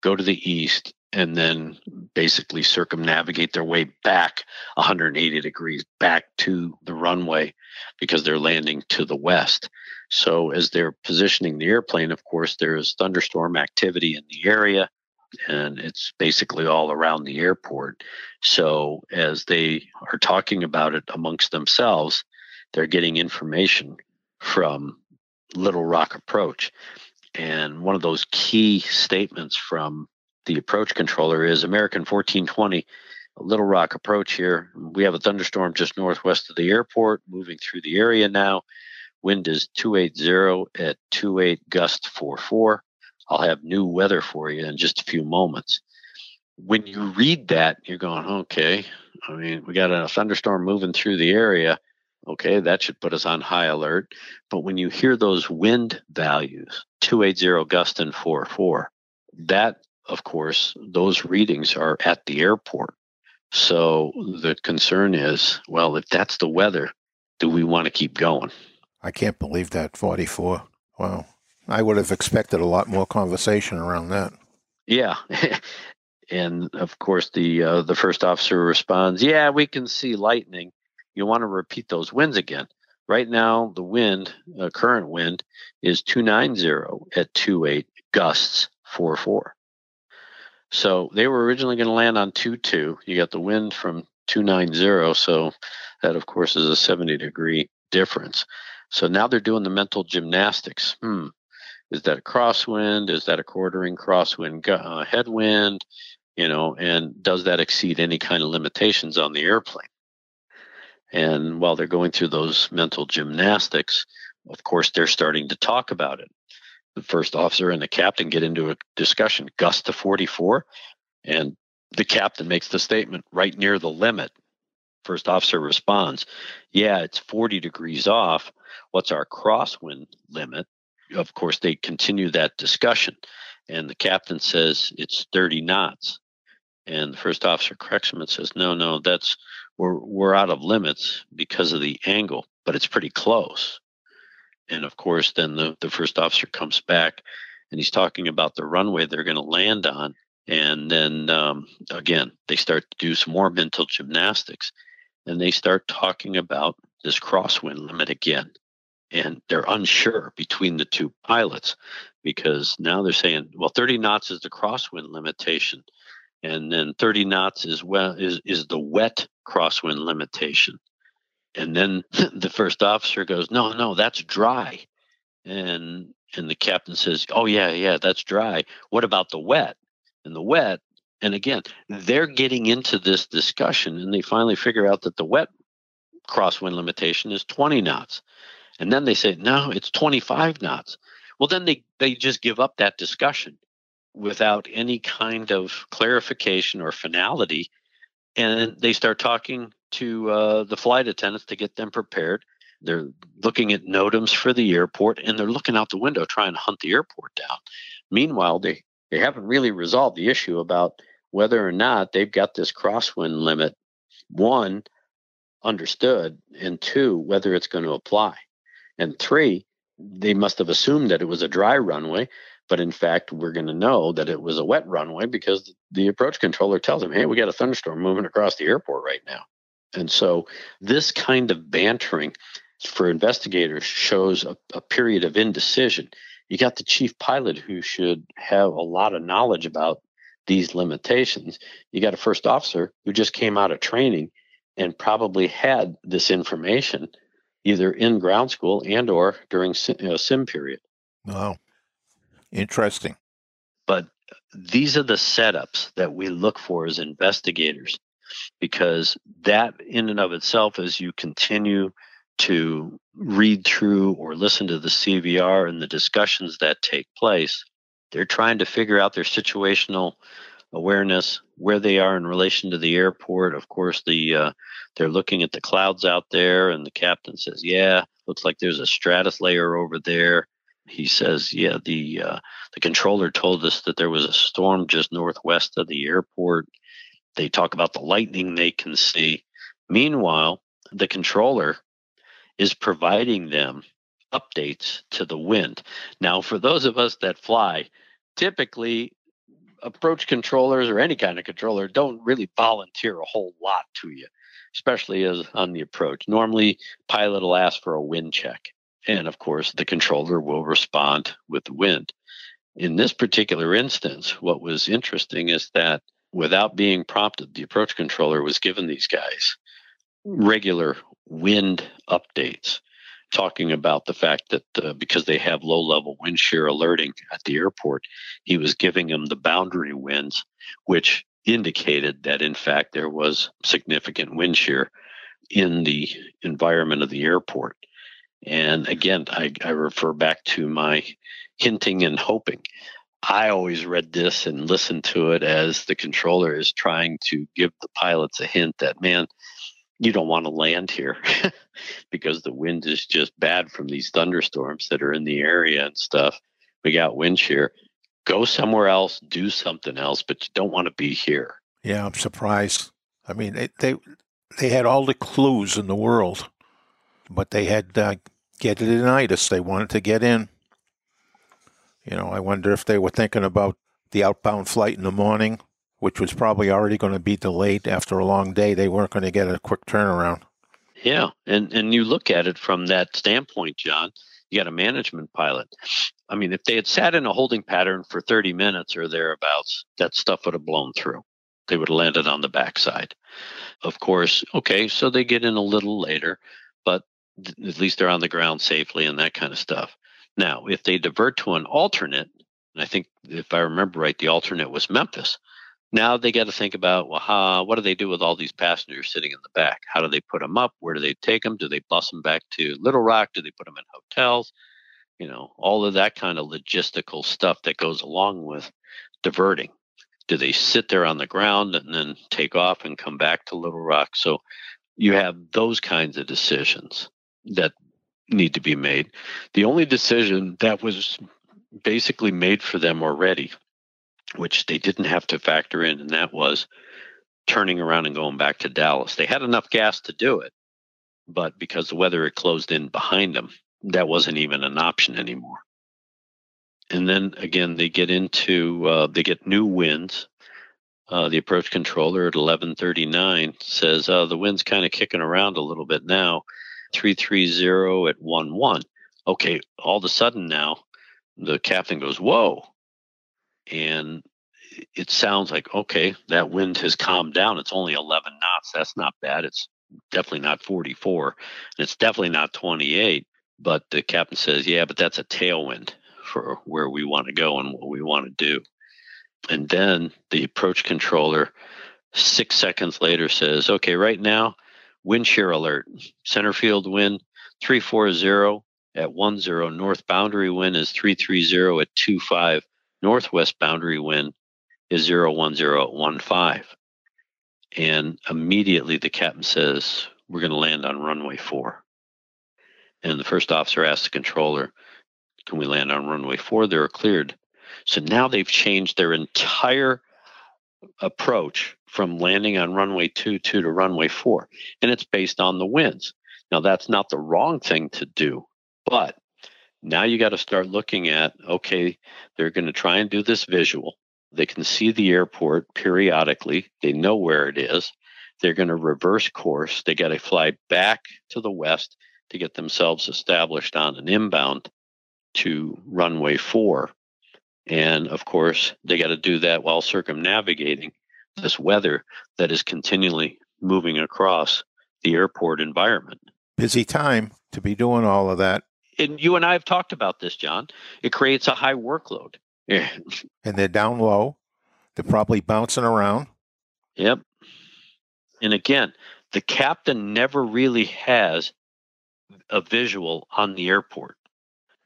go to the east, and then basically circumnavigate their way back 180 degrees back to the runway because they're landing to the west. So, as they're positioning the airplane, of course, there's thunderstorm activity in the area and it's basically all around the airport. So, as they are talking about it amongst themselves, they're getting information from Little Rock Approach. And one of those key statements from the approach controller is American 1420, Little Rock approach here. We have a thunderstorm just northwest of the airport moving through the area now. Wind is 280 at 28 gust 44. I'll have new weather for you in just a few moments. When you read that, you're going, okay, I mean, we got a thunderstorm moving through the area. Okay, that should put us on high alert. But when you hear those wind values, 280 gust and 44, that of course, those readings are at the airport. So the concern is, well, if that's the weather, do we want to keep going? I can't believe that 44. Wow. I would have expected a lot more conversation around that. Yeah. and of course the uh, the first officer responds, "Yeah, we can see lightning. You want to repeat those winds again." Right now, the wind, uh, current wind, is 290 at 28 gusts 44. So they were originally going to land on 2 2. You got the wind from 290. So that, of course, is a 70 degree difference. So now they're doing the mental gymnastics. Hmm. Is that a crosswind? Is that a quartering crosswind uh, headwind? You know, and does that exceed any kind of limitations on the airplane? And while they're going through those mental gymnastics, of course, they're starting to talk about it the first officer and the captain get into a discussion, gust to 44, and the captain makes the statement right near the limit. First officer responds, Yeah, it's 40 degrees off. What's our crosswind limit? Of course, they continue that discussion, and the captain says it's 30 knots. And the first officer corrects him and says, No, no, that's we're we're out of limits because of the angle, but it's pretty close. And of course then the, the first officer comes back and he's talking about the runway they're going to land on. And then um, again they start to do some more mental gymnastics and they start talking about this crosswind limit again and they're unsure between the two pilots because now they're saying well 30 knots is the crosswind limitation and then 30 knots is well is, is the wet crosswind limitation and then the first officer goes, "No, no, that's dry." And and the captain says, "Oh yeah, yeah, that's dry. What about the wet?" And the wet, and again, they're getting into this discussion, and they finally figure out that the wet crosswind limitation is 20 knots. And then they say, "No, it's 25 knots." Well, then they they just give up that discussion without any kind of clarification or finality, and they start talking to uh, the flight attendants to get them prepared. They're looking at NOTAMs for the airport and they're looking out the window trying to hunt the airport down. Meanwhile, they, they haven't really resolved the issue about whether or not they've got this crosswind limit, one, understood, and two, whether it's going to apply. And three, they must have assumed that it was a dry runway, but in fact, we're going to know that it was a wet runway because the approach controller tells them, hey, we got a thunderstorm moving across the airport right now. And so this kind of bantering for investigators shows a, a, period of indecision. You got the chief pilot who should have a lot of knowledge about these limitations. You got a first officer who just came out of training and probably had this information either in ground school and or during sim, you uh, know, sim period. Wow. Interesting. But uh, these are the setups that we look for as investigators because that in and of itself as you continue to read through or listen to the CVR and the discussions that take place, they're trying to figure out their situational awareness, where they are in relation to the airport. Of course, the uh, they're looking at the clouds out there, and the captain says, "Yeah, looks like there's a stratus layer over there." he says, "Yeah, the uh, the controller told us that there was a storm just northwest of the airport. They talk about the lightning they can see. Meanwhile, the controller is providing them updates to the wind. Now, for those of us that fly, typically approach controllers or any kind of controller don't really volunteer a whole lot to you, especially as on the approach. Normally, pilot will ask for a wind check, and of course, the controller will respond with the wind. In this particular instance, what was interesting is that without being prompted, the approach controller was given these guys regular wind updates talking about the fact that uh, because they have low level wind shear alerting at the airport, he was giving them the boundary winds, which indicated that in fact there was significant wind shear in the environment of the airport. And again, I, I refer back to my hinting and hoping. I always read this and listened to it as the controller is trying to give the pilots a hint that, man, you don't want to land here because the wind is just bad from these thunderstorms that are in the area and stuff. We got wind shear. Go somewhere else, do something else, but you don't want to be here. Yeah, I'm surprised. I mean, they they, they had all the clues in the world, but they had uh, get it us. They wanted to get in. You know, I wonder if they were thinking about the outbound flight in the morning which was probably already going to be delayed after a long day. They weren't going to get a quick turnaround. Yeah, and and you look at it from that standpoint, John. You got a management pilot. I mean, if they had sat in a holding pattern for 30 minutes or thereabouts, that stuff would have blown through. They would have landed on the backside. Of course, okay, so they get in a little later, but at least they're on the ground safely and that kind of stuff. Now, if they divert to an alternate, and I think if I remember right, the alternate was Memphis. Now they got to think about, well, how, what do they do with all these passengers sitting in the back? How do they put them up? Where do they take them? Do they bus them back to Little Rock? Do they put them in hotels? You know, all of that kind of logistical stuff that goes along with diverting. Do they sit there on the ground and then take off and come back to Little Rock? So you have those kinds of decisions that need to be made. The only decision that was basically made for them already which they didn't have to factor in, and that was turning around and going back to Dallas. They had enough gas to do it, but because the weather had closed in behind them, that wasn't even an option anymore. And then again, they get into uh, they get new winds. Uh, the approach controller at 11:39 says uh, the wind's kind of kicking around a little bit now. 330 at 11. Okay, all of a sudden now, the captain goes, "Whoa!" And it sounds like okay that wind has calmed down. It's only 11 knots. That's not bad. It's definitely not 44 and it's definitely not 28 but the captain says yeah but that's a tailwind for where we want to go and what we want to do. And then the approach controller six seconds later says okay right now wind shear alert. Center field wind 340 at 10 north boundary wind is 330 at 25 northwest boundary wind is 01015. And immediately the captain says, We're going to land on runway four. And the first officer asks the controller, Can we land on runway four? They're cleared. So now they've changed their entire approach from landing on runway two, two to runway four. And it's based on the winds. Now, that's not the wrong thing to do, but now you got to start looking at okay, they're going to try and do this visual. They can see the airport periodically, they know where it is. They're going to reverse course. They got to fly back to the west to get themselves established on an inbound to runway four. And of course, they got to do that while circumnavigating this weather that is continually moving across the airport environment. Busy time to be doing all of that and you and I have talked about this, John. It creates a high workload. and they're down low. They're probably bouncing around. Yep. And again, the captain never really has a visual on the airport.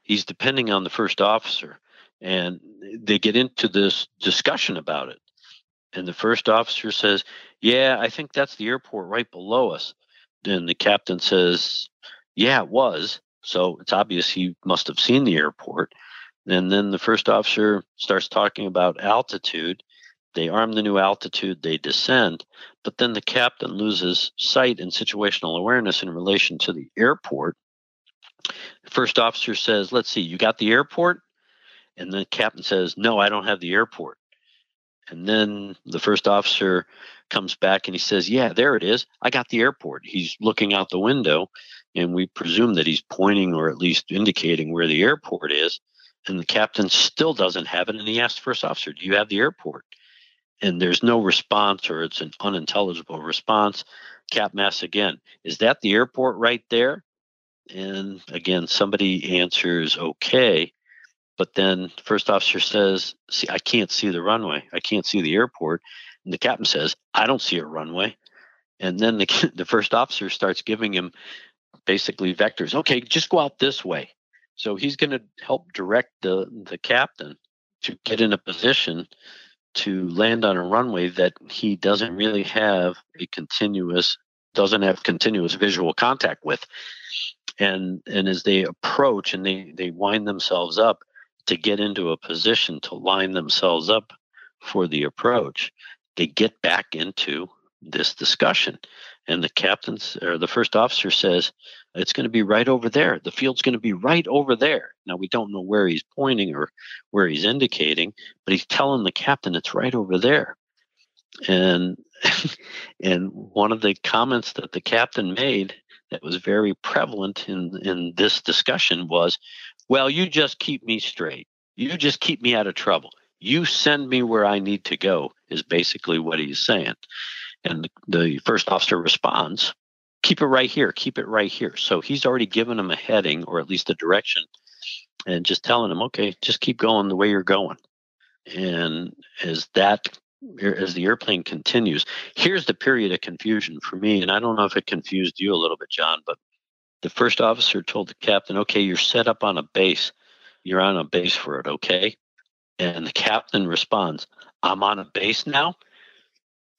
He's depending on the first officer. And they get into this discussion about it. And the first officer says, Yeah, I think that's the airport right below us. Then the captain says, Yeah, it was. So it's obvious he must have seen the airport. And then the first officer starts talking about altitude. They arm the new altitude, they descend, but then the captain loses sight and situational awareness in relation to the airport. The first officer says, Let's see, you got the airport? And the captain says, No, I don't have the airport. And then the first officer comes back and he says, Yeah, there it is. I got the airport. He's looking out the window, and we presume that he's pointing or at least indicating where the airport is. And the captain still doesn't have it. And he asks the first officer, Do you have the airport? And there's no response, or it's an unintelligible response. Captain asks again, Is that the airport right there? And again, somebody answers, Okay. But then first officer says, "See, I can't see the runway. I can't see the airport." And the captain says, "I don't see a runway." And then the the first officer starts giving him basically vectors. Okay, just go out this way. So he's going to help direct the the captain to get in a position to land on a runway that he doesn't really have a continuous doesn't have continuous visual contact with and and as they approach and they they wind themselves up to get into a position to line themselves up for the approach, they get back into this discussion. And the captain or the first officer says, it's going to be right over there. The field's going to be right over there. Now, we don't know where he's pointing or where he's indicating, but he's telling the captain it's right over there. And and one of the comments that the captain made that was very prevalent in, in this discussion was, well, you just keep me straight. You just keep me out of trouble. You send me where I need to go, is basically what he's saying. And the first officer responds, keep it right here, keep it right here. So he's already given him a heading or at least a direction and just telling him, okay, just keep going the way you're going. And as that as the airplane continues, here's the period of confusion for me. And I don't know if it confused you a little bit, John, but the first officer told the captain, okay, you're set up on a base. You're on a base for it, okay? And the captain responds, I'm on a base now.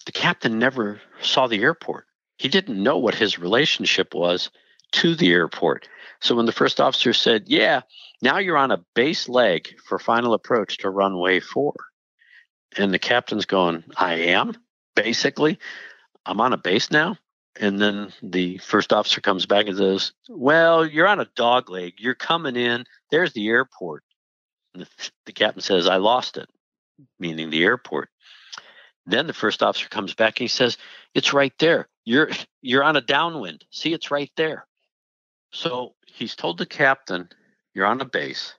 The captain never saw the airport. He didn't know what his relationship was to the airport. So when the first officer said, Yeah, now you're on a base leg for final approach to runway four. And the captain's going, I am, basically. I'm on a base now. And then the first officer comes back and says, Well, you're on a dog leg. You're coming in. There's the airport. The, the captain says, I lost it, meaning the airport. Then the first officer comes back and he says, It's right there. You're you're on a downwind. See, it's right there. So he's told the captain, You're on a base.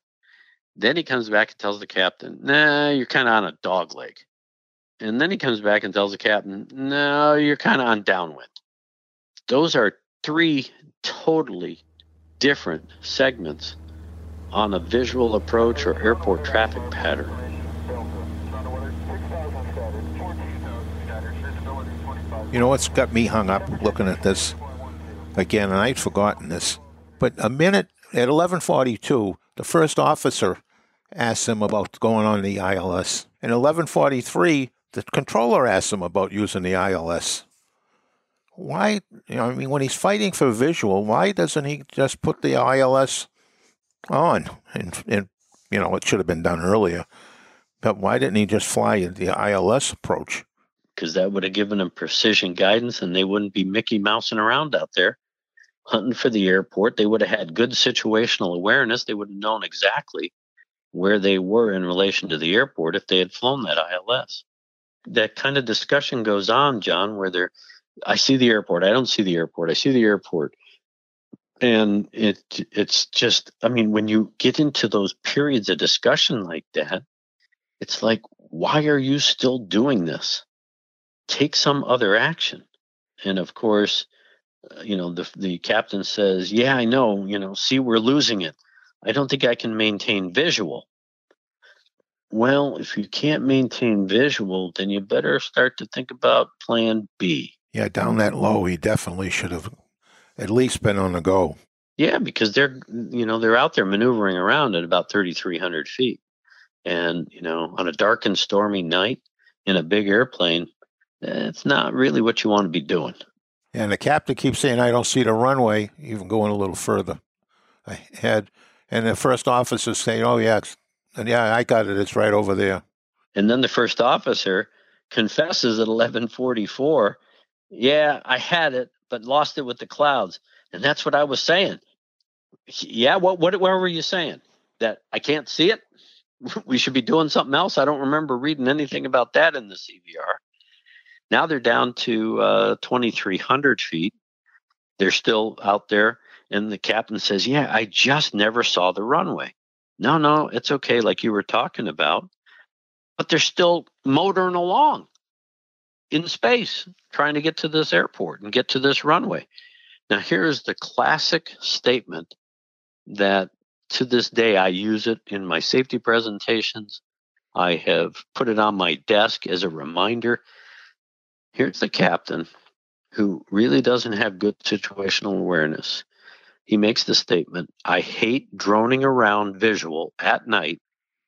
Then he comes back and tells the captain, Nah, you're kind of on a dog leg. And then he comes back and tells the captain, No, you're kind of on downwind those are three totally different segments on a visual approach or airport traffic pattern. You know what's got me hung up looking at this again, and I'd forgotten this. But a minute at 11:42, the first officer asked him about going on the ILS. And 11:43, the controller asked him about using the ILS why, you know, I mean, when he's fighting for visual, why doesn't he just put the ILS on? And, and you know, it should have been done earlier. But why didn't he just fly the ILS approach? Because that would have given them precision guidance and they wouldn't be Mickey Mousing around out there hunting for the airport. They would have had good situational awareness. They would have known exactly where they were in relation to the airport if they had flown that ILS. That kind of discussion goes on, John, where they're I see the airport. I don't see the airport. I see the airport. And it it's just I mean when you get into those periods of discussion like that, it's like why are you still doing this? Take some other action. And of course, uh, you know the the captain says, "Yeah, I know, you know, see we're losing it. I don't think I can maintain visual." Well, if you can't maintain visual, then you better start to think about plan B. Yeah, down that low, he definitely should have at least been on the go. Yeah, because they're you know they're out there maneuvering around at about 3,300 feet, and you know on a dark and stormy night in a big airplane, it's not really what you want to be doing. And the captain keeps saying, "I don't see the runway," even going a little further. I had, and the first officer saying, "Oh yeah, and yeah, I got it. It's right over there." And then the first officer confesses at 11:44, "Yeah, I had it, but lost it with the clouds." And that's what I was saying. Yeah, what what what were you saying? That I can't see it? We should be doing something else. I don't remember reading anything about that in the CVR. Now they're down to uh, 2,300 feet. They're still out there, and the captain says, "Yeah, I just never saw the runway." No, no, it's okay, like you were talking about but they're still motoring along in space trying to get to this airport and get to this runway. Now, here is the classic statement that to this day I use it in my safety presentations. I have put it on my desk as a reminder. Here's the captain who really doesn't have good situational awareness. He makes the statement I hate droning around visual at night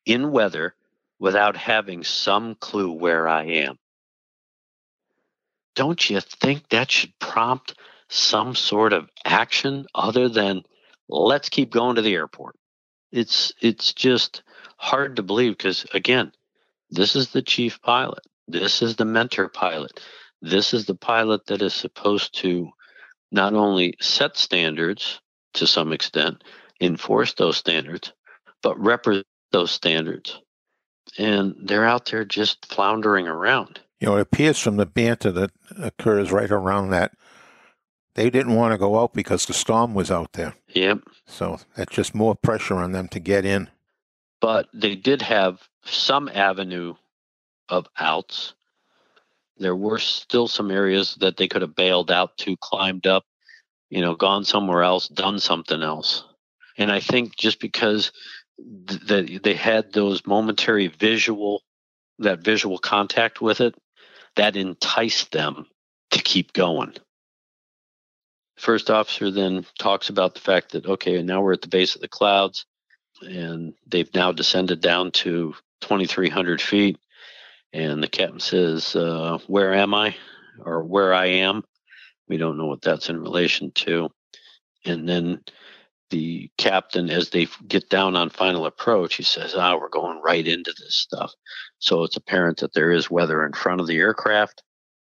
in weather without having some clue where I am. Don't you think that should prompt some sort of action other than let's keep going to the airport? It's it's just hard to believe because again, this is the chief pilot. This is the mentor pilot. This is the pilot that is supposed to not only set standards to some extent, enforce those standards, but represent those standards and they're out there just floundering around. You know, it appears from the banter that occurs right around that they didn't want to go out because the storm was out there. Yep. So that's just more pressure on them to get in. But they did have some avenue of outs. There were still some areas that they could have bailed out to, climbed up, you know, gone somewhere else, done something else. And I think just because that they had those momentary visual that visual contact with it that enticed them to keep going first officer then talks about the fact that okay and now we're at the base of the clouds and they've now descended down to 2300 feet and the captain says uh, where am i or where i am we don't know what that's in relation to and then the captain, as they get down on final approach, he says, "Ah, we're going right into this stuff." So it's apparent that there is weather in front of the aircraft.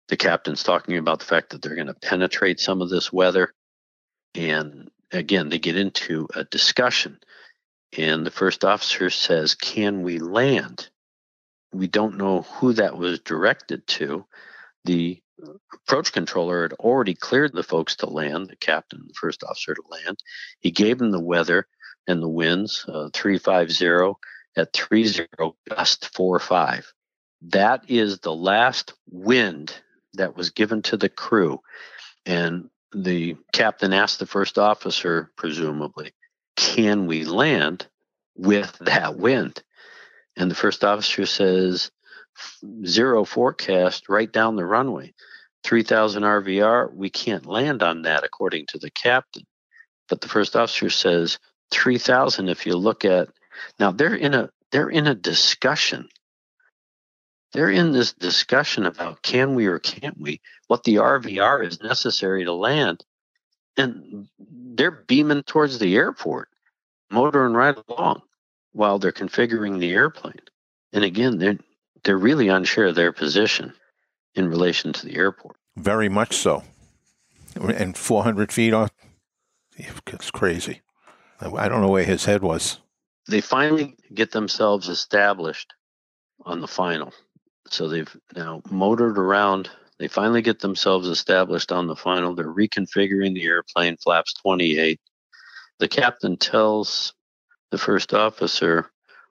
The captain's talking about the fact that they're going to penetrate some of this weather, and again, they get into a discussion. And the first officer says, "Can we land?" We don't know who that was directed to. The approach controller had already cleared the folks to land, the captain, the first officer to land. He gave them the weather and the winds, uh, 350 at 30 gust 45. That is the last wind that was given to the crew. And the captain asked the first officer, presumably, can we land with that wind? And the first officer says, zero forecast right down the runway. 3000 RVR, we can't land on that according to the captain. But the first officer says 3000 if you look at now they're in a they're in a discussion. They're in this discussion about can we or can't we, what the RVR is necessary to land. And they're beaming towards the airport, motoring right along while they're configuring the airplane. And again, they're they're really unsure of their position in relation to the airport. Very much so. And 400 feet off, it's crazy. I don't know where his head was. They finally get themselves established on the final. So they've now motored around. They finally get themselves established on the final. They're reconfiguring the airplane, flaps 28. The captain tells the first officer,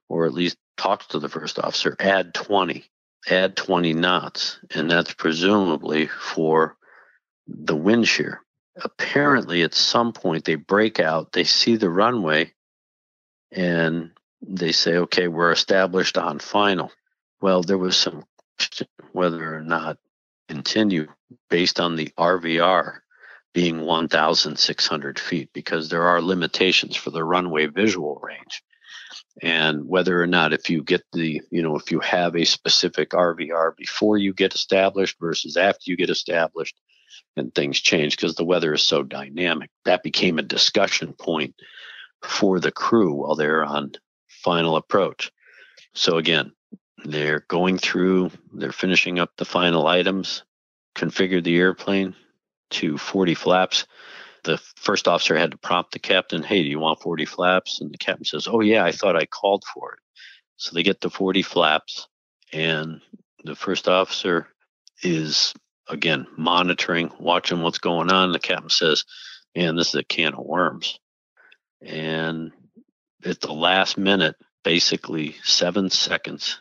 or at least talks to the first officer, add 20, add 20 knots. And that's presumably for the wind shear. Apparently, at some point, they break out, they see the runway, and they say, okay, we're established on final. Well, there was some question whether or not continue based on the RVR being 1,600 feet because there are limitations for the runway visual range and whether or not if you get the you know if you have a specific rvr before you get established versus after you get established and things change because the weather is so dynamic that became a discussion point for the crew while they're on final approach. So again, they're going through, they're finishing up the final items, configure the airplane to 40 flaps. The first officer had to prompt the captain, hey, do you want 40 flaps? And the captain says, oh, yeah, I thought I called for it. So they get the 40 flaps, and the first officer is, again, monitoring, watching what's going on. The captain says, man, this is a can of worms. And at the last minute, basically seven seconds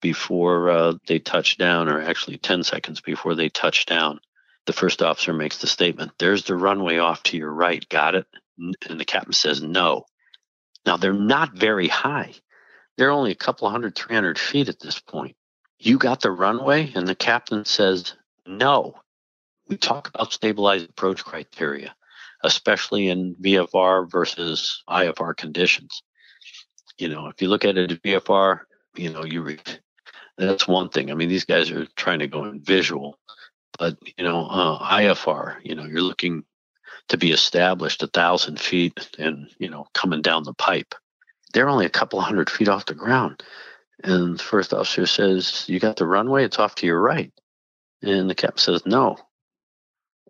before uh, they touch down, or actually 10 seconds before they touch down, the first officer makes the statement, There's the runway off to your right. Got it? And the captain says, No. Now, they're not very high. They're only a couple hundred, 300 feet at this point. You got the runway? And the captain says, No. We talk about stabilized approach criteria, especially in VFR versus IFR conditions. You know, if you look at it VFR, you know, you read that's one thing. I mean, these guys are trying to go in visual, but you know, uh, IFR, you know, you're looking to be established a thousand feet and you know coming down the pipe. They're only a couple hundred feet off the ground, and the first officer says, "You got the runway? It's off to your right." And the captain says, "No."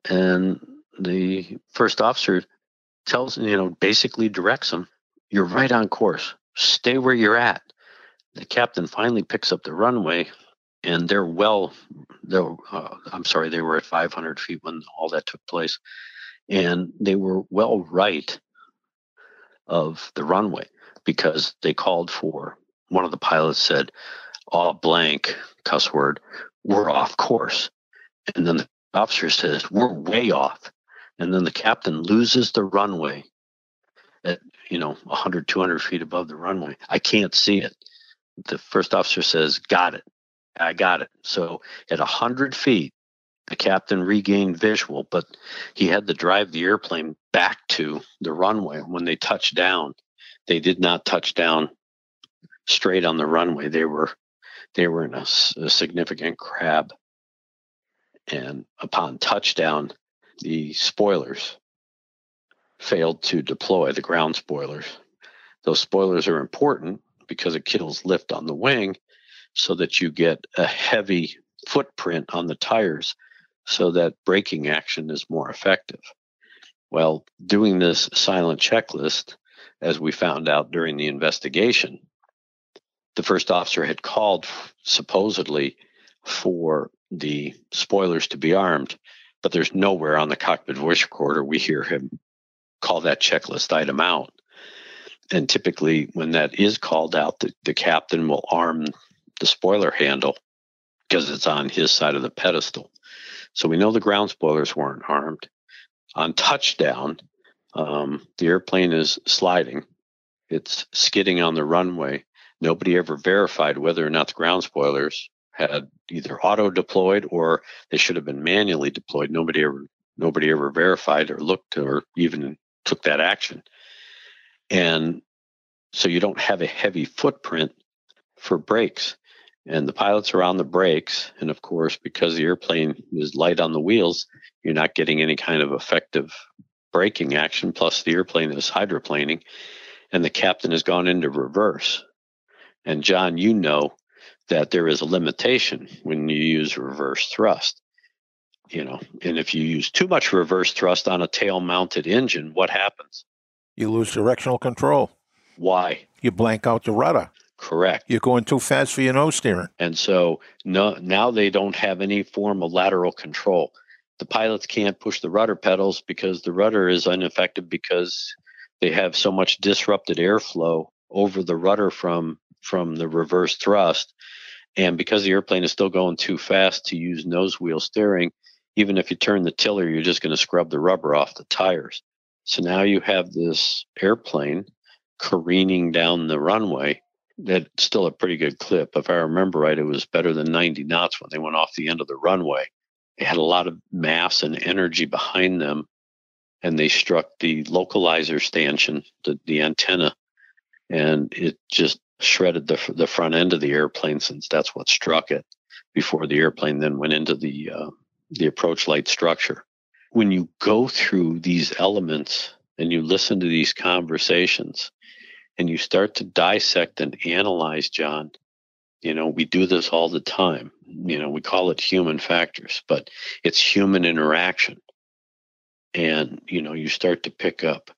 And the first officer tells you know basically directs him, "You're right on course. Stay where you're at." the captain finally picks up the runway and they're well they're, uh, i'm sorry they were at 500 feet when all that took place and they were well right of the runway because they called for one of the pilots said oh blank cuss word we're off course. And then the officer says we're way off. And then the captain loses the runway at you know 100 200 feet above the runway. I can't see it. The first officer says, Got it. I got it. So at 100 feet, the captain regained visual, but he had to drive the airplane back to the runway. When they touched down, they did not touch down straight on the runway. They were they were in a, a significant crab. And upon touchdown, the spoilers failed to deploy the ground spoilers. Those spoilers are important because it kills lift on the wing so that you get a heavy footprint on the tires so that braking action is more effective. Well, doing this silent checklist, as we found out during the investigation, the first officer had called supposedly for the spoilers to be armed, but there's nowhere on the cockpit voice recorder we hear him call that checklist item out and typically when that is called out the, the captain will arm the spoiler handle because it's on his side of the pedestal. So we know the ground spoilers weren't armed on touchdown um, the airplane is sliding. It's skidding on the runway. Nobody ever verified whether or not the ground spoilers had either auto deployed or they should have been manually deployed. Nobody ever nobody ever verified or looked or even took that action. And so you don't have a heavy footprint for brakes. And the pilots are on the brakes. And of course, because the airplane is light on the wheels, you're not getting any kind of effective braking action. Plus, the airplane is hydroplaning, and the captain has gone into reverse. And John, you know that there is a limitation when you use reverse thrust. You know, and if you use too much reverse thrust on a tail mounted engine, what happens? You lose directional control. Why? You blank out the rudder. Correct. You're going too fast for your nose steering. And so no, now they don't have any form of lateral control. The pilots can't push the rudder pedals because the rudder is ineffective because they have so much disrupted airflow over the rudder from from the reverse thrust. And because the airplane is still going too fast to use nose wheel steering, even if you turn the tiller, you're just going to scrub the rubber off the tires. So now you have this airplane careening down the runway. That's still a pretty good clip. If I remember right, it was better than 90 knots when they went off the end of the runway. They had a lot of mass and energy behind them, and they struck the localizer stanchion, the, the antenna, and it just shredded the, the front end of the airplane since that's what struck it before the airplane then went into the uh, the approach light structure. When you go through these elements and you listen to these conversations and you start to dissect and analyze, John, you know, we do this all the time. You know, we call it human factors, but it's human interaction. And, you know, you start to pick up,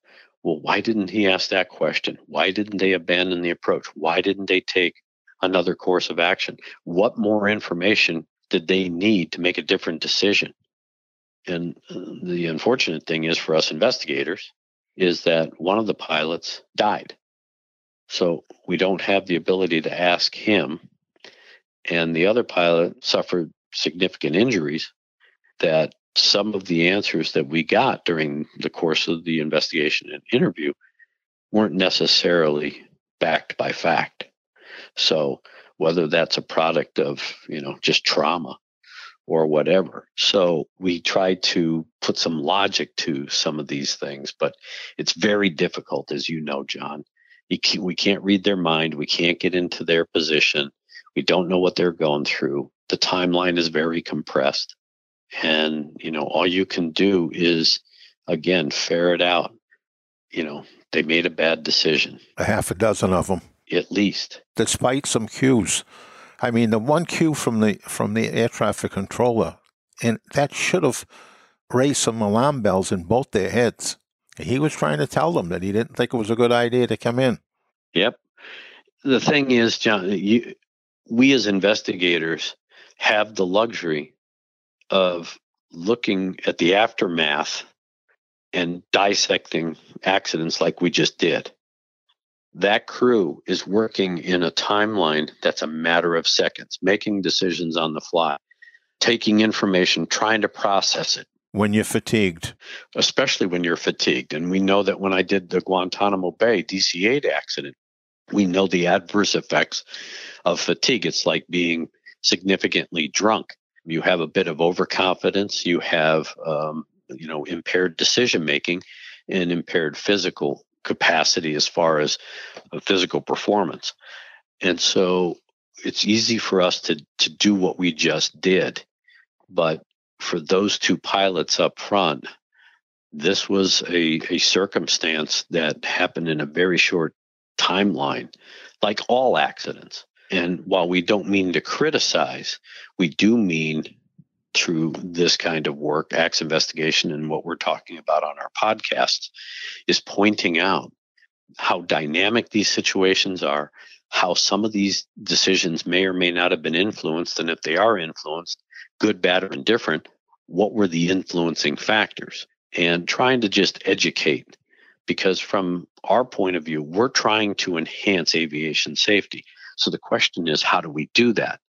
well, why didn't he ask that question? Why didn't they abandon the approach? Why didn't they take another course of action? What more information did they need to make a different decision? And uh, the unfortunate thing is for us investigators is that one of the pilots died. So we don't have the ability to ask him. And the other pilot suffered significant injuries that some of the answers that we got during the course of the investigation and interview weren't necessarily backed by fact. So whether that's a product of, you know, just trauma or whatever. So we try to put some logic to some of these things, but it's very difficult, as you know, John. Can, we can't read their mind. We can't get into their position. We don't know what they're going through. The timeline is very compressed. And, you know, all you can do is, again, ferret out, you know, they made a bad decision. A half a dozen of them. At least. Despite some cues. I mean, the one cue from the from the air traffic controller, and that should have raised some alarm bells in both their heads. He was trying to tell them that he didn't think it was a good idea to come in. Yep. The thing is, John, you, we as investigators have the luxury of looking at the aftermath and dissecting accidents like we just did. That crew is working in a timeline that's a matter of seconds, making decisions on the fly, taking information, trying to process it. When you're fatigued. Especially when you're fatigued. And we know that when I did the Guantanamo Bay DC 8 accident, we know the adverse effects of fatigue. It's like being significantly drunk. You have a bit of overconfidence. You have um, you know impaired decision making and impaired physical capacity as far as physical performance. And so it's easy for us to to do what we just did. But for those two pilots up front this was a, a circumstance that happened in a very short timeline like all accidents and while we don't mean to criticize, we do mean through this kind of work, acts investigation, and what we're talking about on our podcasts, is pointing out how dynamic these situations are, how some of these decisions may or may not have been influenced, and if they are influenced, good, bad, or indifferent, what were the influencing factors? And trying to just educate, because from our point of view, we're trying to enhance aviation safety. So the question is, how do we do that?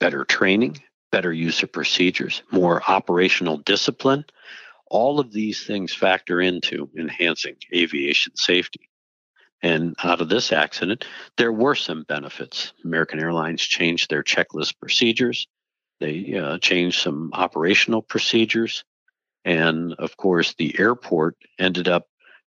Better training, better use of procedures, more operational discipline. All of these things factor into enhancing aviation safety. And out of this accident, there were some benefits. American Airlines changed their checklist procedures. They uh, changed some operational procedures. And of course, the airport ended up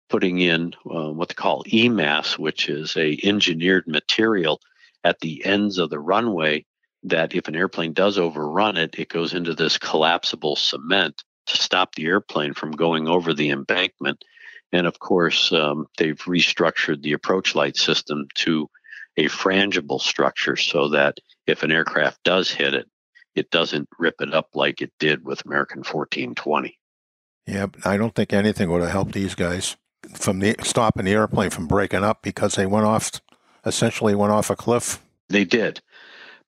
putting in uh, what they call EMAS, which is a engineered material at the ends of the runway that if an airplane does overrun it, it goes into this collapsible cement to stop the airplane from going over the embankment. And of course, um, they've restructured the approach light system to a frangible structure so that if an aircraft does hit it, it doesn't rip it up like it did with American 1420. Yep, I don't think anything would have helped these guys from the stopping the airplane from breaking up because they went off essentially went off a cliff? They did.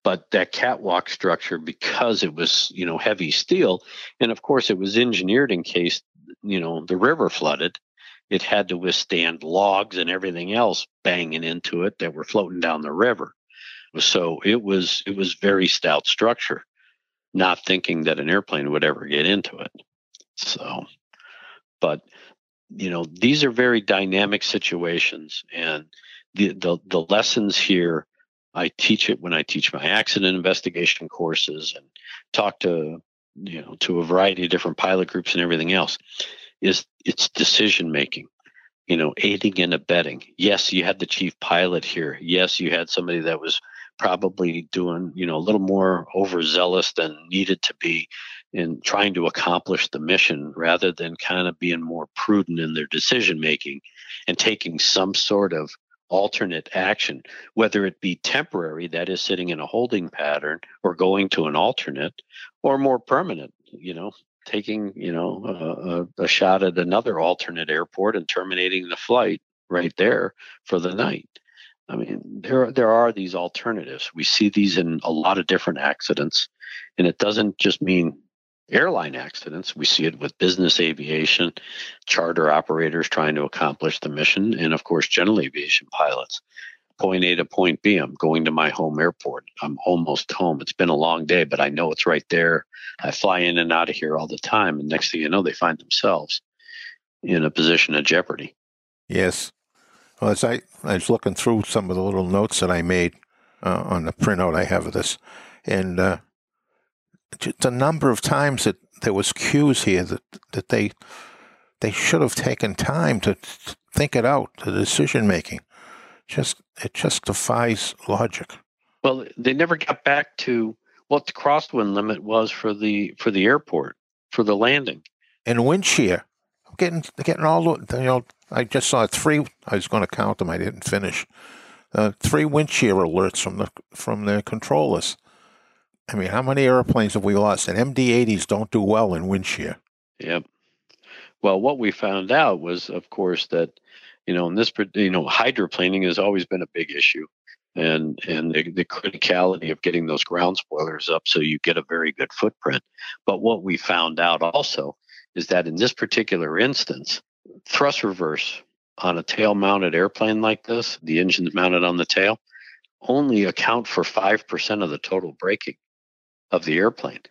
But that catwalk structure, because it was, you know, heavy steel, and of course it was engineered in case, you know, the river flooded, it had to withstand logs and everything else banging into it that were floating down the river. So it was it was very stout structure, not thinking that an airplane would ever get into it. So, but you know, these are very dynamic situations, and the, the, the lessons here, I teach it when I teach my accident investigation courses and talk to you know to a variety of different pilot groups and everything else is it's decision making you know aiding and abetting. Yes you had the chief pilot here. Yes you had somebody that was probably doing you know a little more overzealous than needed to be in trying to accomplish the mission rather than kind of being more prudent in their decision making and taking some sort of alternate action, whether it be temporary, that is sitting in a holding pattern or going to an alternate, or more permanent, you know, taking, you know, a, a shot at another alternate airport and terminating the flight right there for the night. I mean, there there are these alternatives. We see these in a lot of different accidents, and it doesn't just mean airline accidents. We see it with business aviation, charter operators trying to accomplish the mission, and of course, general aviation pilots. Point A to point B, I'm going to my home airport. I'm almost home. It's been a long day, but I know it's right there. I fly in and out of here all the time. And next thing you know, they find themselves in a position of jeopardy. Yes. Well, as I, I was looking through some of the little notes that I made uh, on the printout I have of this, and uh, the number of times that there was cues here that that they they should have taken time to think it out, the decision making. Just it just defies logic. Well, they never got back to what the crosswind limit was for the for the airport for the landing. And wind shear, I'm getting getting all the you know. I just saw three. I was going to count them. I didn't finish. Uh, three wind shear alerts from the from the controllers. I mean, how many airplanes have we lost? And MD-80s don't do well in wind shear. Yep. Well, what we found out was, of course, that you know, in this, you know, hydroplaning has always been a big issue, and and the, the criticality of getting those ground spoilers up so you get a very good footprint. But what we found out also is that in this particular instance, thrust reverse on a tail-mounted airplane like this, the engine's mounted on the tail, only account for five percent of the total braking of the airplane.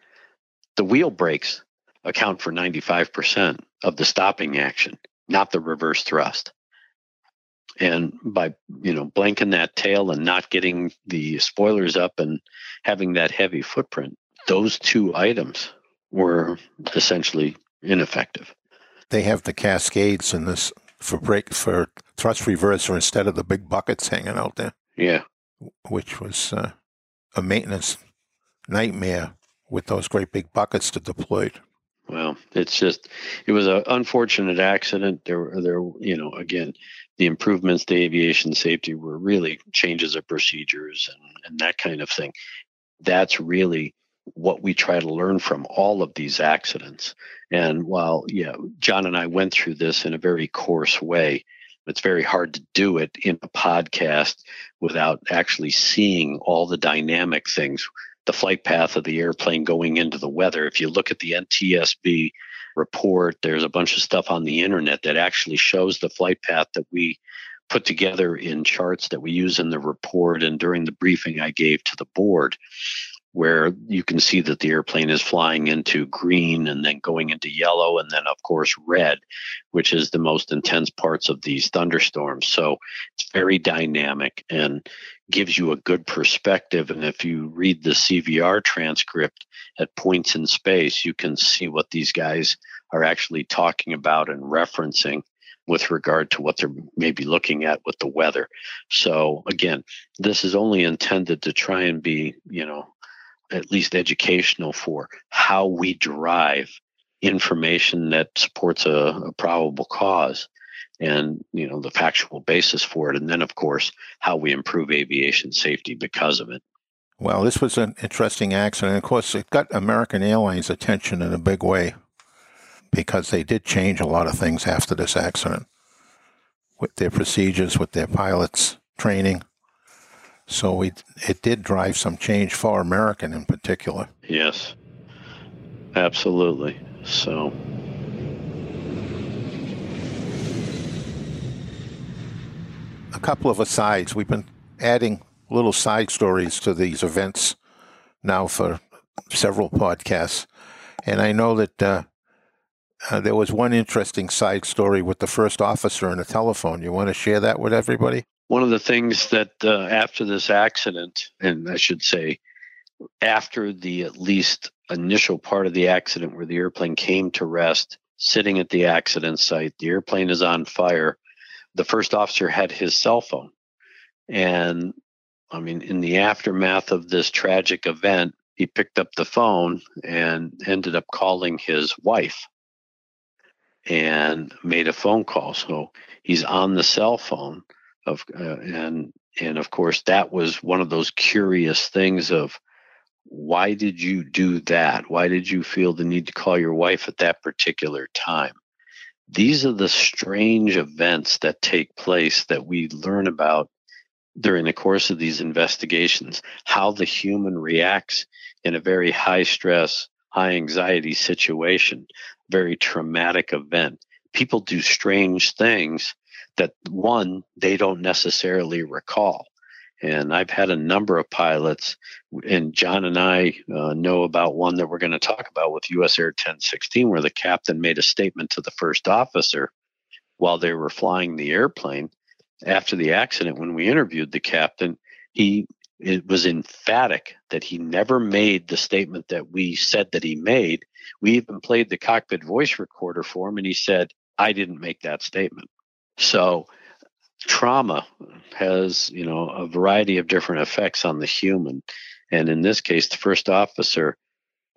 The wheel brakes account for 95% of the stopping action, not the reverse thrust. And by you know blanking that tail and not getting the spoilers up and having that heavy footprint, those two items were essentially ineffective. They have the cascades in this for brake for thrust reverser instead of the big buckets hanging out there. Yeah, which was uh, a maintenance nightmare with those great big buckets to deploy. Well, it's just it was an unfortunate accident. There, there, you know, again, the improvements to aviation safety were really changes of procedures and, and that kind of thing. That's really what we try to learn from all of these accidents. And while, yeah, John and I went through this in a very coarse way, it's very hard to do it in a podcast without actually seeing all the dynamic things the flight path of the airplane going into the weather. If you look at the NTSB report, there's a bunch of stuff on the internet that actually shows the flight path that we put together in charts that we use in the report and during the briefing I gave to the board where you can see that the airplane is flying into green and then going into yellow and then of course red which is the most intense parts of these thunderstorms so it's very dynamic and gives you a good perspective and if you read the CVR transcript at points in space you can see what these guys are actually talking about and referencing with regard to what they're maybe looking at with the weather. So again, this is only intended to try and be, you know, at least educational for how we derive information that supports a, a, probable cause and you know the factual basis for it. And then of course how we improve aviation safety because of it. Well this was an interesting accident. Of course it got american airlines attention in a big way because they did change a lot of things after this accident with their procedures with their pilots training so it, it did drive some change for American in particular. Yes, absolutely. So. A couple of asides. We've been adding little side stories to these events now for several podcasts. And I know that uh, uh, there was one interesting side story with the first officer on a telephone. You want to share that with everybody? One of the things that uh, after this accident, and I should say, after the at least initial part of the accident where the airplane came to rest, sitting at the accident site, the airplane is on fire. The first officer had his cell phone. And I mean, in the aftermath of this tragic event, he picked up the phone and ended up calling his wife and made a phone call. So he's on the cell phone of uh, and and of course that was one of those curious things of why did you do that? Why did you feel the need to call your wife at that particular time? These are the strange events that take place that we learn about during the course of these investigations, how the human reacts in a very high stress, high anxiety situation, very traumatic event. People do strange things that one, they don't necessarily recall. And I've had a number of pilots, and John and I uh, know about one that we're going to talk about with US Air 1016, where the captain made a statement to the first officer while they were flying the airplane. After the accident, when we interviewed the captain, he it was emphatic that he never made the statement that we said that he made. We even played the cockpit voice recorder for him, and he said, I didn't make that statement. So trauma has, you know, a variety of different effects on the human. And in this case, the first officer,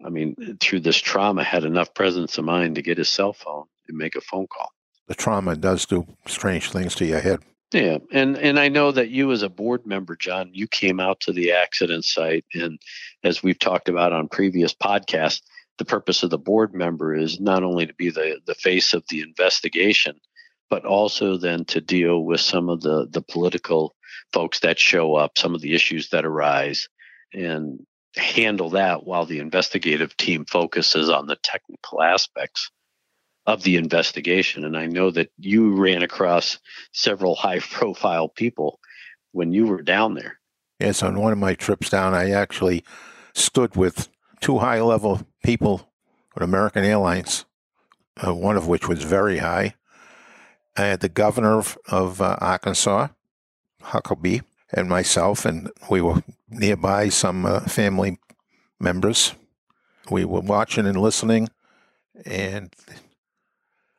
I mean, through this trauma, had enough presence of mind to get his cell phone and make a phone call. The trauma does do strange things to your head. Yeah, and and I know that you as a board member, John, you came out to the accident site, and as we've talked about on previous podcasts, the purpose of the board member is not only to be the the face of the investigation, but also then to deal with some of the the political folks that show up, some of the issues that arise, and handle that while the investigative team focuses on the technical aspects of the investigation. And I know that you ran across several high profile people when you were down there. Yes, on one of my trips down, I actually stood with two high level people at American Airlines, uh, one of which was very high. Had the governor of, of uh, Arkansas, Huckabee, and myself, and we were nearby some uh, family members. We were watching and listening, and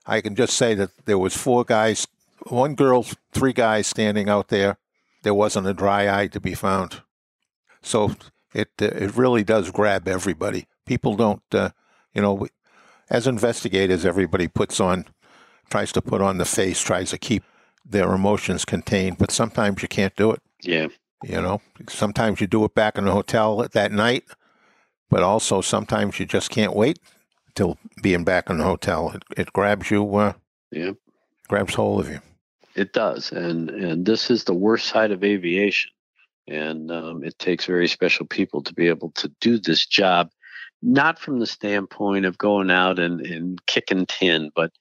I can just say that there was four guys, one girl, three guys standing out there. There wasn't a dry eye to be found. So it uh, it really does grab everybody. People don't, uh, you know, as investigators, everybody puts on, tries to put on the face, tries to keep their emotions contained, but sometimes you can't do it. Yeah. You know, sometimes you do it back in the hotel that night, but also sometimes you just can't wait till being back in the hotel. It, it grabs you. Uh, yeah. Grabs hold of you. It does, and and this is the worst side of aviation, and um, it takes very special people to be able to do this job, not from the standpoint of going out and and kicking tin, but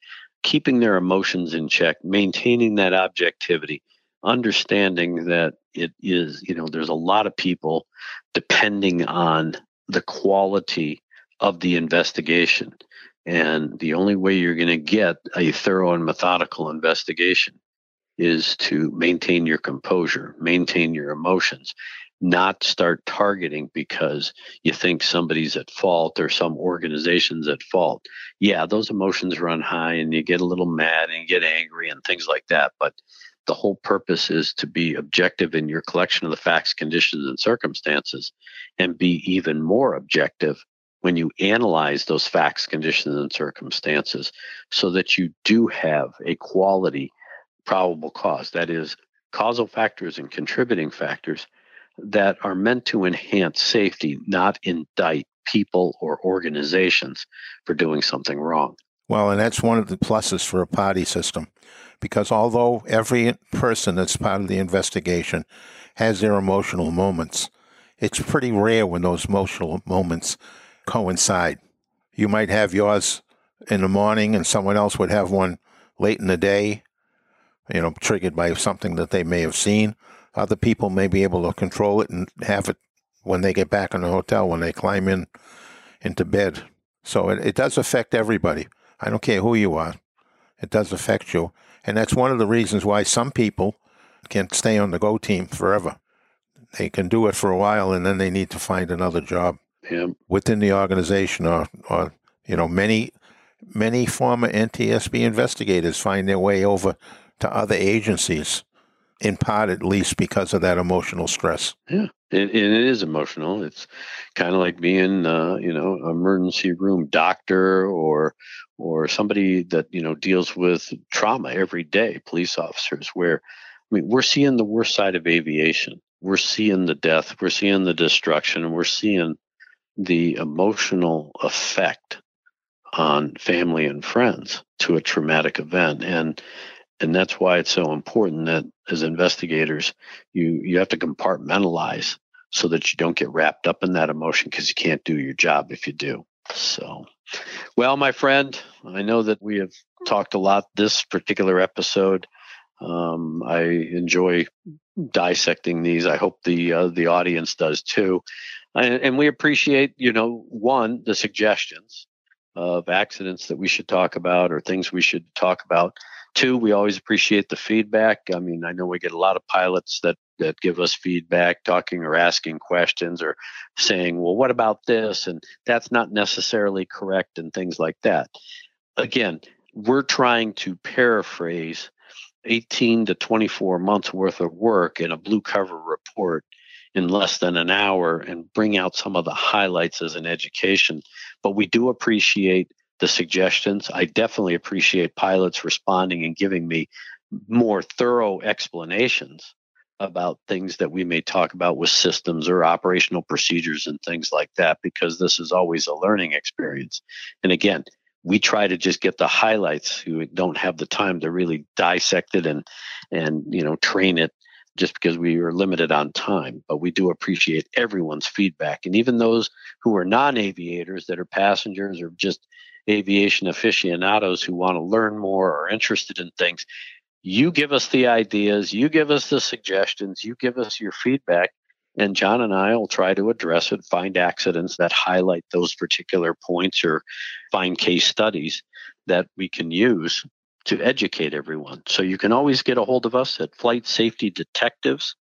keeping their emotions in check, maintaining that objectivity, understanding that it is, you know, there's a lot of people depending on the quality of the investigation. And the only way you're going to get a thorough and methodical investigation is to maintain your composure, maintain your emotions, not start targeting because you think somebody's at fault or some organization's at fault. Yeah, those emotions run high and you get a little mad and get angry and things like that. But the whole purpose is to be objective in your collection of the facts, conditions, and circumstances and be even more objective when you analyze those facts, conditions, and circumstances so that you do have a quality probable cause. That is, causal factors and contributing factors that are meant to enhance safety, not indict people or organizations for doing something wrong. Well, and that's one of the pluses for a party system because although every person that's part of the investigation has their emotional moments, it's pretty rare when those emotional moments coincide. You might have yours in the morning, and someone else would have one late in the day, you know, triggered by something that they may have seen. Other people may be able to control it and have it when they get back in the hotel, when they climb in into bed. So it, it does affect everybody. I don't care who you are, it does affect you. And that's one of the reasons why some people can't stay on the go team forever. They can do it for a while and then they need to find another job yeah. within the organization or, or you know many many former NTSB investigators find their way over to other agencies in part at least because of that emotional stress. Yeah, it, it is emotional. It's kind of like being, uh, you know, emergency room doctor or or somebody that you know deals with trauma every day. Police officers, where I mean, we're seeing the worst side of aviation. We're seeing the death. We're seeing the destruction. We're seeing the emotional effect on family and friends to a traumatic event and and that's why it's so important that as investigators you you have to compartmentalize so that you don't get wrapped up in that emotion because you can't do your job if you do. So well my friend i know that we have talked a lot this particular episode. Um, i enjoy dissecting these. I hope the uh, the audience does too. And, and we appreciate you know one the suggestions of accidents that we should talk about or things we should talk about. Two, we always appreciate the feedback. I mean, I know we get a lot of pilots that that give us feedback, talking or asking questions or saying, "Well, what about this?" and that's not necessarily correct and things like that. Again, we're trying to paraphrase 18 to 24 months worth of work in a blue cover report in less than an hour and bring out some of the highlights as an education. But we do appreciate the suggestions. I definitely appreciate pilots responding and giving me more thorough explanations about things that we may talk about with systems or operational procedures and things like that because this is always a learning experience. And again, we try to just get the highlights who don't have the time to really dissect it and and you know train it just because we are limited on time. But we do appreciate everyone's feedback. And even those who are non aviators that are passengers or just aviation aficionados who want to learn more or interested in things, you give us the ideas, you give us the suggestions, you give us your feedback. And John and I will try to address it, find accidents that highlight those particular points or find case studies that we can use to educate everyone. So you can always get a hold of us at Flight Safety Detectives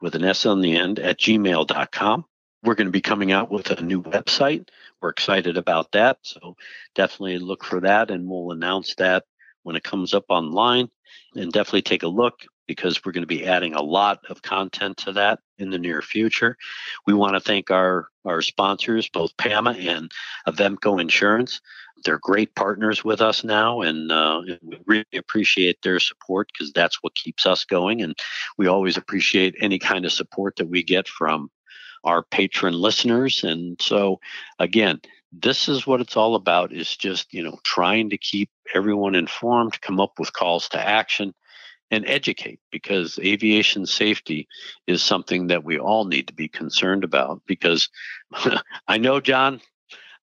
with an S on the end at gmail.com. We're going to be coming out with a new website. We're excited about that. So definitely look for that and we'll announce that when it comes up online. And definitely take a look because we're going to be adding a lot of content to that in the near future. We want to thank our, our sponsors, both PAMA and Avemco Insurance they're great partners with us now, and uh, we really appreciate their support because that's what keeps us going. And we always appreciate any kind of support that we get from our patron listeners. And so, again, this is what it's all about: is just you know trying to keep everyone informed, come up with calls to action, and educate because aviation safety is something that we all need to be concerned about because I know John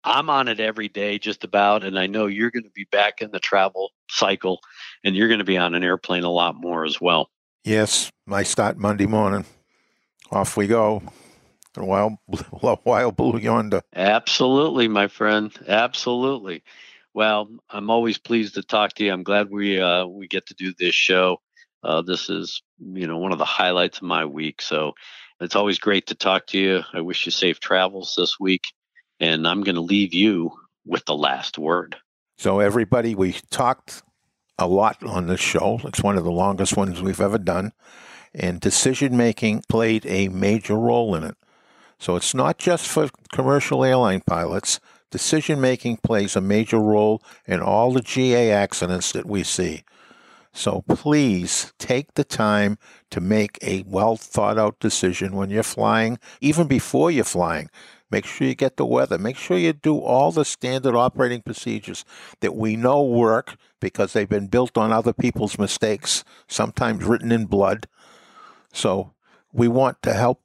I'm on it every day, just about, and I know you're going to be back in the travel cycle, and you're going to be on an airplane a lot more as well. Yes, I start Monday morning. Off we go. A while, while blue yonder. Absolutely, my friend. Absolutely. Well, I'm always pleased to talk to you. I'm glad we uh, we get to do this show. Uh, this is, you know, one of the highlights of my week. So it's always great to talk to you. I wish you safe travels this week. And I'm going to leave you with the last word. So, everybody, we talked a lot on this show. It's one of the longest ones we've ever done. And decision making played a major role in it. So, it's not just for commercial airline pilots. Decision making plays a major role in all the GA accidents that we see. So please take the time to make a well thought out decision when you're flying, even before you're flying. Make sure you get the weather. Make sure you do all the standard operating procedures that we know work because they've been built on other people's mistakes, sometimes written in blood. So we want to help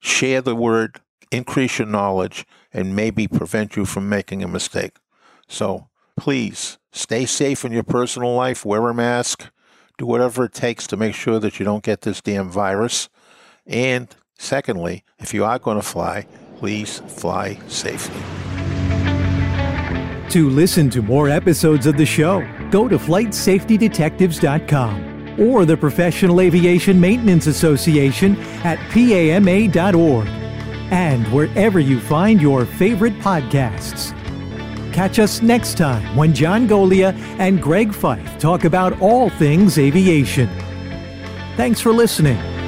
share the word, increase your knowledge, and maybe prevent you from making a mistake. So please stay safe in your personal life, wear a mask, do whatever it takes to make sure that you don't get this damn virus. And secondly, if you are going to fly, please fly safely. To listen to more episodes of the show, go to flightsafetydetectives.com or the Professional Aviation Maintenance Association at PAMA.org and wherever you find your favorite podcasts. Catch us next time when John Goglia and Greg Feith talk about all things aviation. Thanks for listening.